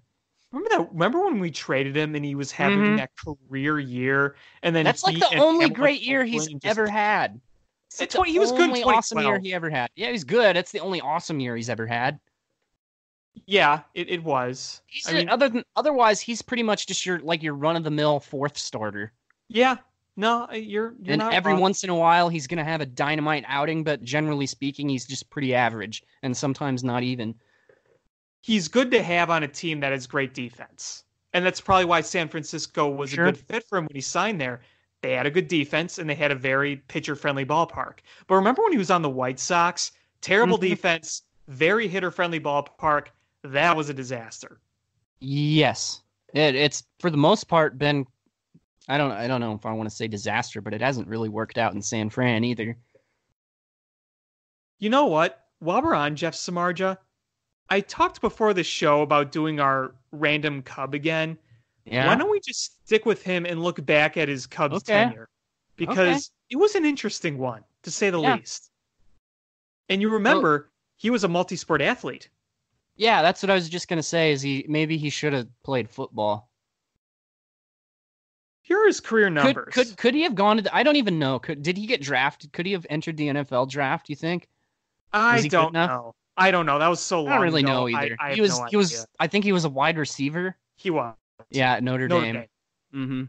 Remember that? Remember when we traded him and he was having Mhm. that career year, and then That's like the only Hamilton great year he's just- ever had. It's like It's what- he was good in only awesome year 2012. he ever had. Yeah, he's good. It's the only awesome year he's ever had. Yeah, it, it was. He's I a- mean, other than otherwise, he's pretty much just your like your run of the mill fourth starter. yeah. No, uh, you're you're and not every wrong. once in a while, he's gonna have a dynamite outing, but generally speaking, he's just pretty average, and sometimes not even. He's good to have on a team that has great defense. And that's probably why San Francisco was Sure. a good fit for him when he signed there. They had a good defense and they had a very pitcher friendly ballpark. But remember when he was on the White Sox? Terrible Mhm. defense, very hitter friendly ballpark. That was a disaster. Yes, it, it's for the most part been. I don't. I don't know if I want to say disaster, but it hasn't really worked out in San Fran either. You know what? While we're on Jeff Samardzija, I talked before the show about doing our random Cub again. Yeah. Why don't we just stick with him and look back at his Cubs Okay. tenure? Because it was an interesting one, to say the Yeah. least. And you remember he was a multi-sport athlete. Yeah, that's what I was just gonna say. Is he maybe he should have played football? Here are his career Could, numbers. could could he have gone to? The, I don't even know. Could did he get drafted? Could he have entered the NFL draft? You think? I was he good don't know. I don't know. That was so long. I don't really ago. know either. I, have he was no he was. I think he was a wide receiver. He was. Yeah, at Notre, Notre Dame. Dame. Mm-hmm.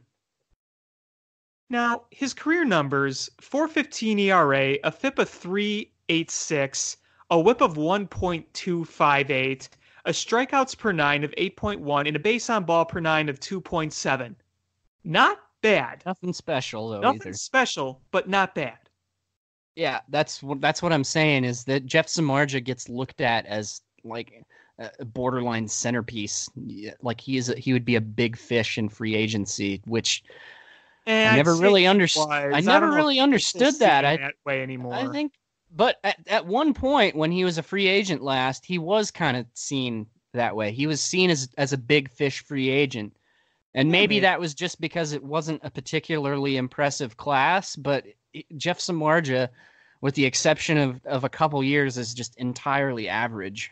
Now, his career numbers 415 ERA, a FIP of 386, a whip of 1.258, a strikeouts per nine of 8.1, and a base on ball per nine of 2.7. Not bad. Nothing special though Nothing either. special, but not bad. Yeah, that's what that's what I'm saying is that Jeff Samardzija gets looked at as like a borderline centerpiece. Like he is, a, he would be a big fish in free agency, which and I never really understood. I never I really understood that. I, that way anymore. I think, but at, at one point when he was a free agent last, he was kind of seen that way. He was seen as as a big fish free agent. And maybe that was just because it wasn't a particularly impressive class, but Jeff Samardzija, with the exception of, of a couple years, is just entirely average.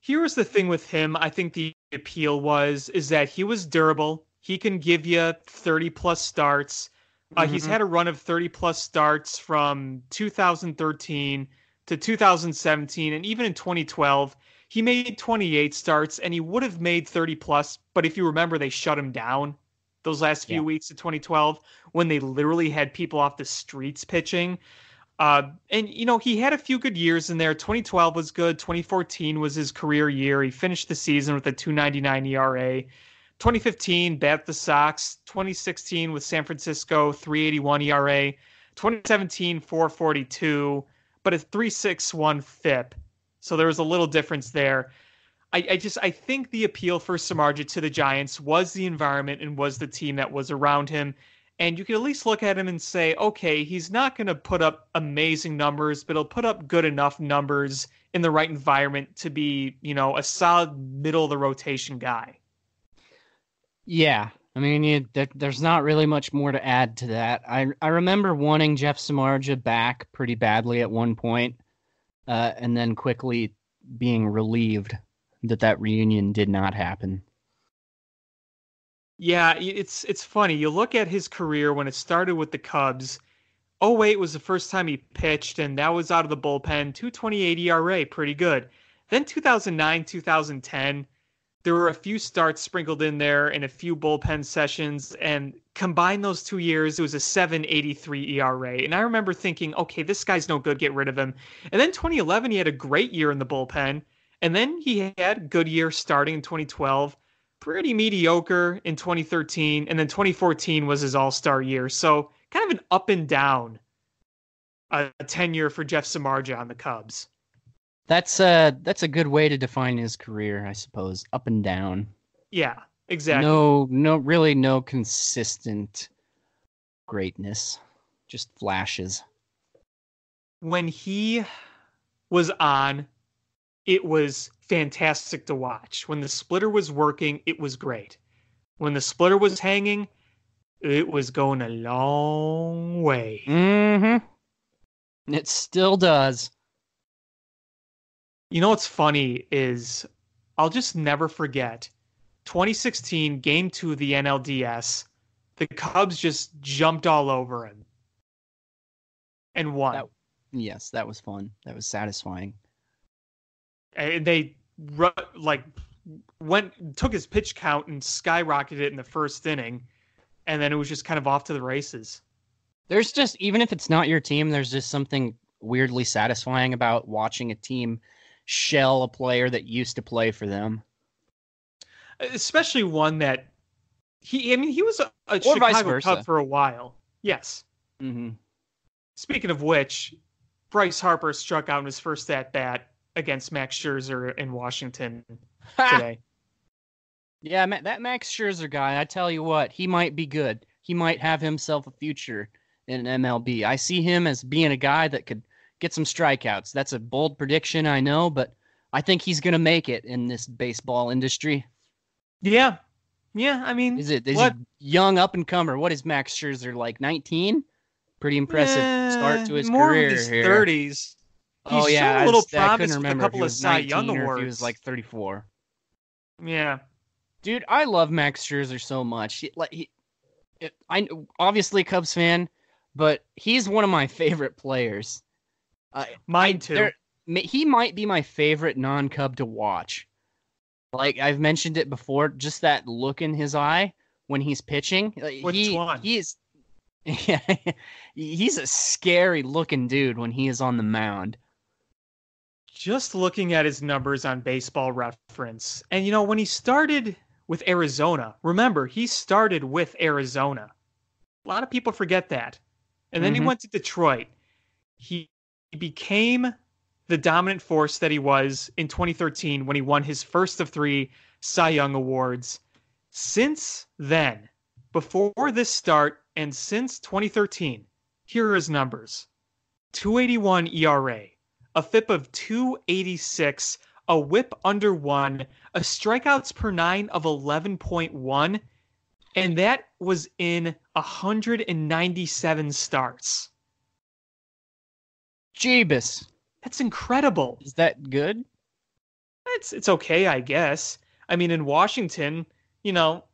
Here's the thing with him. I think the appeal was is that he was durable. He can give you 30 plus starts. Uh, mm-hmm. He's had a run of 30 plus starts from 2013 to 2017, and even in 2012, he made 28 starts and he would have made 30 plus. But if you remember, they shut him down those last few yeah. weeks of 2012 when they literally had people off the streets pitching. Uh, and you know he had a few good years in there. 2012 was good. 2014 was his career year. He finished the season with a 2.99 ERA. 2015 bat the Sox. 2016 with San Francisco 3.81 ERA. 2017 4.42, but a 3.61 FIP. So there was a little difference there. I, I just I think the appeal for Samardzija to the Giants was the environment and was the team that was around him. And you can at least look at him and say, okay, he's not going to put up amazing numbers, but he'll put up good enough numbers in the right environment to be, you know, a solid middle of the rotation guy. Yeah, I mean, you, there, there's not really much more to add to that. I I remember wanting Jeff Samardzija back pretty badly at one point, uh, and then quickly being relieved that that reunion did not happen. Yeah, it's it's funny. You look at his career when it started with the Cubs. Oh 08 was the first time he pitched, and that was out of the bullpen. 228 ERA, pretty good. Then 2009, 2010, there were a few starts sprinkled in there and a few bullpen sessions, and combine those two years, it was a 783 ERA. And I remember thinking, okay, this guy's no good, get rid of him. And then 2011, he had a great year in the bullpen. And then he had good year starting in 2012, pretty mediocre in 2013, and then 2014 was his all-star year. So kind of an up and down uh, tenure for Jeff Samardzija on the Cubs. That's a that's a good way to define his career, I suppose. Up and down. Yeah, exactly. No, no, really, no consistent greatness. Just flashes. When he was on it was fantastic to watch. When the splitter was working, it was great. When the splitter was hanging, it was going a long way. Mm-hmm. And it still does. You know what's funny is I'll just never forget 2016 game two of the NLDS. The Cubs just jumped all over him and won. That, yes, that was fun. That was satisfying and they like went took his pitch count and skyrocketed it in the first inning, and then it was just kind of off to the races. There's just even if it's not your team, there's just something weirdly satisfying about watching a team shell a player that used to play for them. Especially one that he, I mean, he was a, a Chicago Cub for a while. Yes. Mm-hmm. Speaking of which, Bryce Harper struck out in his first at bat against Max Scherzer in Washington today. yeah, that Max Scherzer guy, I tell you what, he might be good. He might have himself a future in MLB. I see him as being a guy that could get some strikeouts. That's a bold prediction, I know, but I think he's going to make it in this baseball industry. Yeah. Yeah, I mean, is it is what? he young up and comer? What is Max Scherzer like? 19? Pretty impressive start eh, to his career his here. 30s. He's oh yeah, a little I, promise I with a couple of Cy Young awards. he was like 34. Yeah, dude, I love Max Scherzer so much. He, like he, it, I obviously Cubs fan, but he's one of my favorite players. Uh, Mine too. he might be my favorite non-Cub to watch. Like I've mentioned it before, just that look in his eye when he's pitching. Which he, one? He's yeah, he's a scary looking dude when he is on the mound just looking at his numbers on baseball reference, and you know, when he started with Arizona, remember, he started with Arizona. A lot of people forget that. And then Mhm. he went to Detroit. He, he became the dominant force that he was in 2013 when he won his first of three Cy Young awards. Since then, before this start and since 2013, here are his numbers 281 ERA, a FIP of 286, a whip under one, a strikeouts per nine of 11.1, and that was in 197 starts. Jeebus. That's incredible. Is that good? It's it's okay, I guess. I mean, in Washington, you know,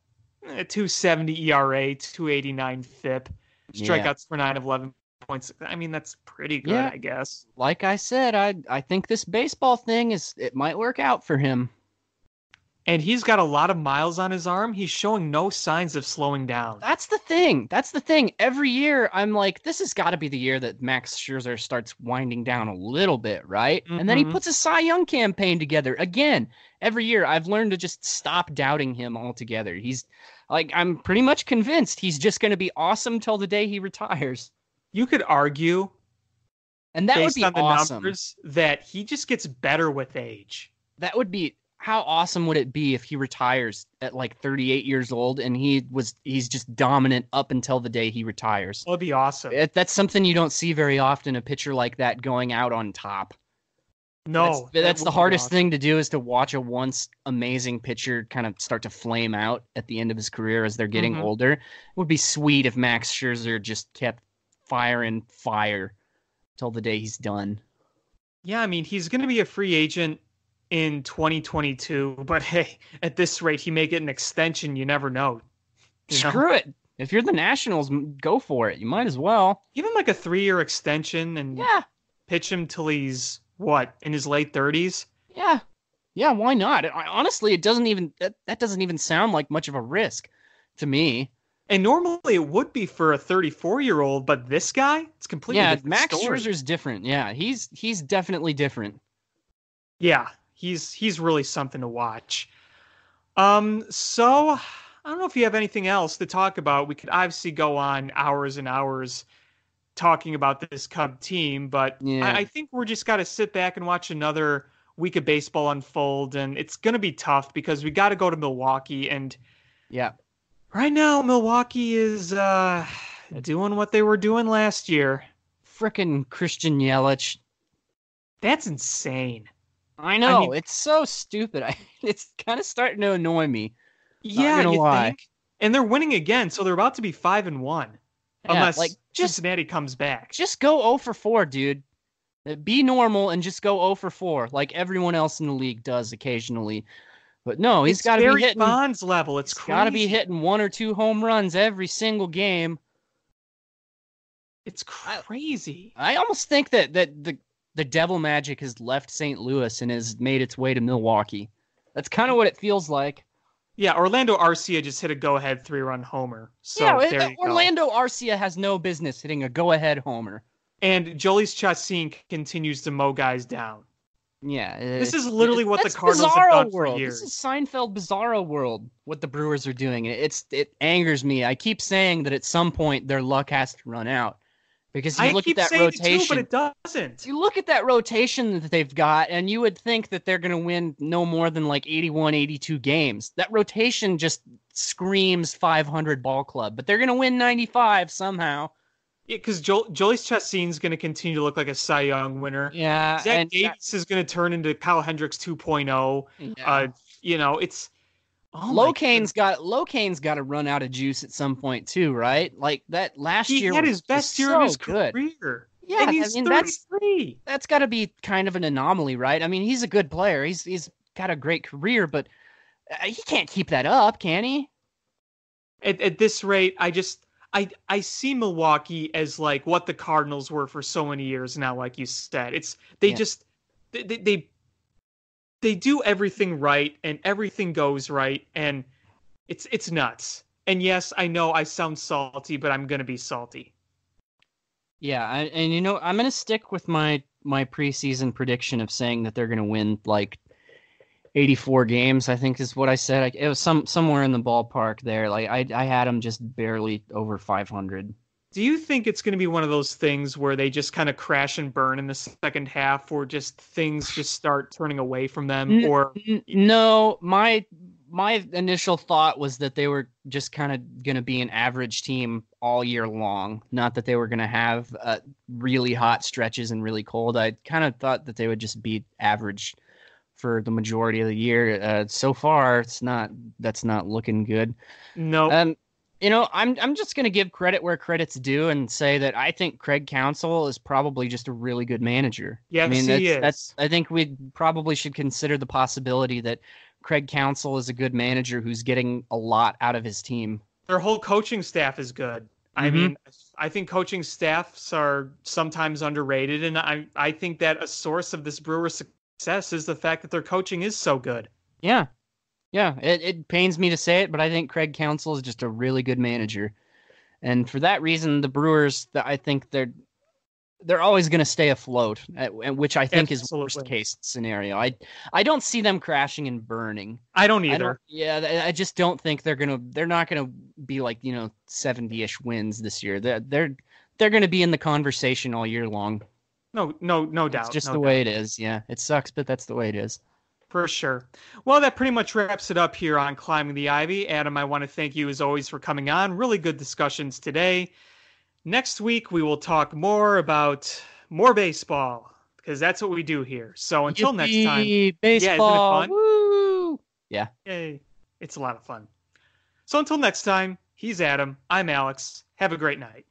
eh, 270 ERA, 289 FIP, Yeah. strikeouts per nine of 11 points. I mean, that's pretty good, Yeah. I guess. Like I said, I I think this baseball thing is it might work out for him. And he's got a lot of miles on his arm. He's showing no signs of slowing down. That's the thing. That's the thing. Every year, I'm like, this has got to be the year that Max Scherzer starts winding down a little bit, right? And then he Mhm. puts a Cy Young campaign together again. Every year, I've learned to just stop doubting him altogether. He's like, I'm pretty much convinced he's just going to be awesome till the day he retires, You could argue, and that would be on the awesome. numbers, that he just gets better with age. That would be how awesome would it be if he retires at like 38 years old and he was he's just dominant up until the day he retires. That'd be awesome. It, that's something you don't see very often. A pitcher like that going out on top. no, that's, that that's the hardest awesome. thing to do is to watch a once amazing pitcher kind of start to flame out at the end of his career as they're getting Mhm. older. It would be sweet if Max Scherzer just kept firing fire till the day he's done. Yeah, I mean, he's going to be a free agent in 2022, but hey, at this rate, he may get an extension. You never know. You know? Screw it. If you're the Nationals, go for it. You might as well. Give him like a three year extension and Yeah. pitch him till he's what in his late 30s. Yeah. Yeah, why not? I, honestly, it doesn't even that, that doesn't even sound like much of a risk to me. And normally it would be for a 34 year old, but this guy, it's completely yeah, different Max story. Scherzer's different. Yeah, he's he's definitely different. Yeah, he's he's really something to watch. Um, so I don't know if you have anything else to talk about. We could obviously go on hours and hours talking about this Cub team, but Yeah. I, I think we're just got to sit back and watch another week of baseball unfold, and it's gonna be tough because we got to go to Milwaukee, and Yeah. Right now Milwaukee is uh doing what they were doing last year. Frickin' Christian Yelich. That's insane. I know, mean- it's so stupid. I, it's kind of starting to annoy me. Yeah, you lie. think? And they're winning again, so they're about to be five and one, Yeah, unless like just Cincinnati comes back. just go 0 for 4, dude. Be normal and just go 0 for 4, like everyone else in the league does occasionally. But no, he's got to be hitting. Bonds level. It's got to be hitting one or two home runs every single game. It's crazy. I almost think that that the the devil magic has left St. Louis and has made its way to Milwaukee. That's kind of mm. what it feels like. Yeah, Orlando Arcia just hit a go-ahead three-run homer. So yeah, there it- you go. Orlando Arcia has no business hitting a go-ahead homer. And Jhoulys Chacin continues to mow guys down. Yeah, uh, This is literally what the Cardinals have done for years. This is Seinfeld Bizarro world. What the Brewers are doing. It's it angers me. I keep saying that at some point their luck has to run out because you I look at that rotation. it too, but it doesn't. you look at that rotation that they've got and you would think that they're going to win no more than like 81 82 games that rotation just screams 500 ball club but they're going to win 95 somehow Yeah, because jo- Jhoulys Chacin's going to continue to look like a Cy Young winner. yeah Zach Davies is going to turn into Kyle Hendricks 2.0. yeah. Uh, you know, it's oh Locane's got Locane's got to run out of juice at some point too, right? Like that last he year had was his best year so of his good. career. Yeah, and he's I mean that's 33. that's got to be kind of an anomaly, right? I mean, he's a good player. He's he's got a great career, but uh, he can't keep that up, can he? At, at this rate, I just I I see Milwaukee as like what the Cardinals were for so many years now. Like you said, it's they Yeah. just they, they they they do everything right and everything goes right and it's it's nuts. And yes, I know I sound salty, but I'm gonna be salty. Yeah, I, and you know, I'm gonna stick with my my preseason prediction of saying that they're gonna win like 84 games, I think is what I said. Like, it was some somewhere in the ballpark there. Like I I had them just barely over 500. Do you think it's going to be one of those things where they just kind of crash and burn in the second half, or just things just start turning away from them? Or no, my my initial thought was that they were just kind of going to be an average team all year long. Not that they were going to have uh, really hot stretches and really cold. I kind of thought that they would just be average for the majority of the year. Uh, so far, it's not. That's not looking good. no, Um, you know, I'm I'm just going to give credit where credit's due and say that I think Craig Counsell is probably just a really good manager. Yeah, I mean, that's, is. that's I think we probably should consider the possibility that Craig Counsell is a good manager who's getting a lot out of his team. their whole coaching staff is good. I Mhm. mean, I think coaching staffs are sometimes underrated, and I I think that a source of this Brewers success is the fact that their coaching is so good. Yeah. Yeah, it, it pains me to say it, but I think Craig Counsell is just a really good manager. And for that reason, the Brewers, I think they're they're always going to stay afloat, which I think is worst case scenario. I I don't see them crashing and burning. I don't I either. don't, yeah, I just don't think they're gonna. They're not gonna be like you know seventy ish wins this year. They're they're they're gonna be in the conversation all year long. No, no, no doubt. It's just no the doubt. way it is. Yeah, it sucks, but that's the way it is. For sure. Well, that pretty much wraps it up here on Climbing the Ivy. Adam, I want to thank you as always for coming on. Really good discussions today. Next week, we will talk more about more baseball because that's what we do here. So until next time, Yippee, baseball. fun? Woo! yay, it's a lot of fun. So until next time, he's Adam. I'm Alex. Have a great night.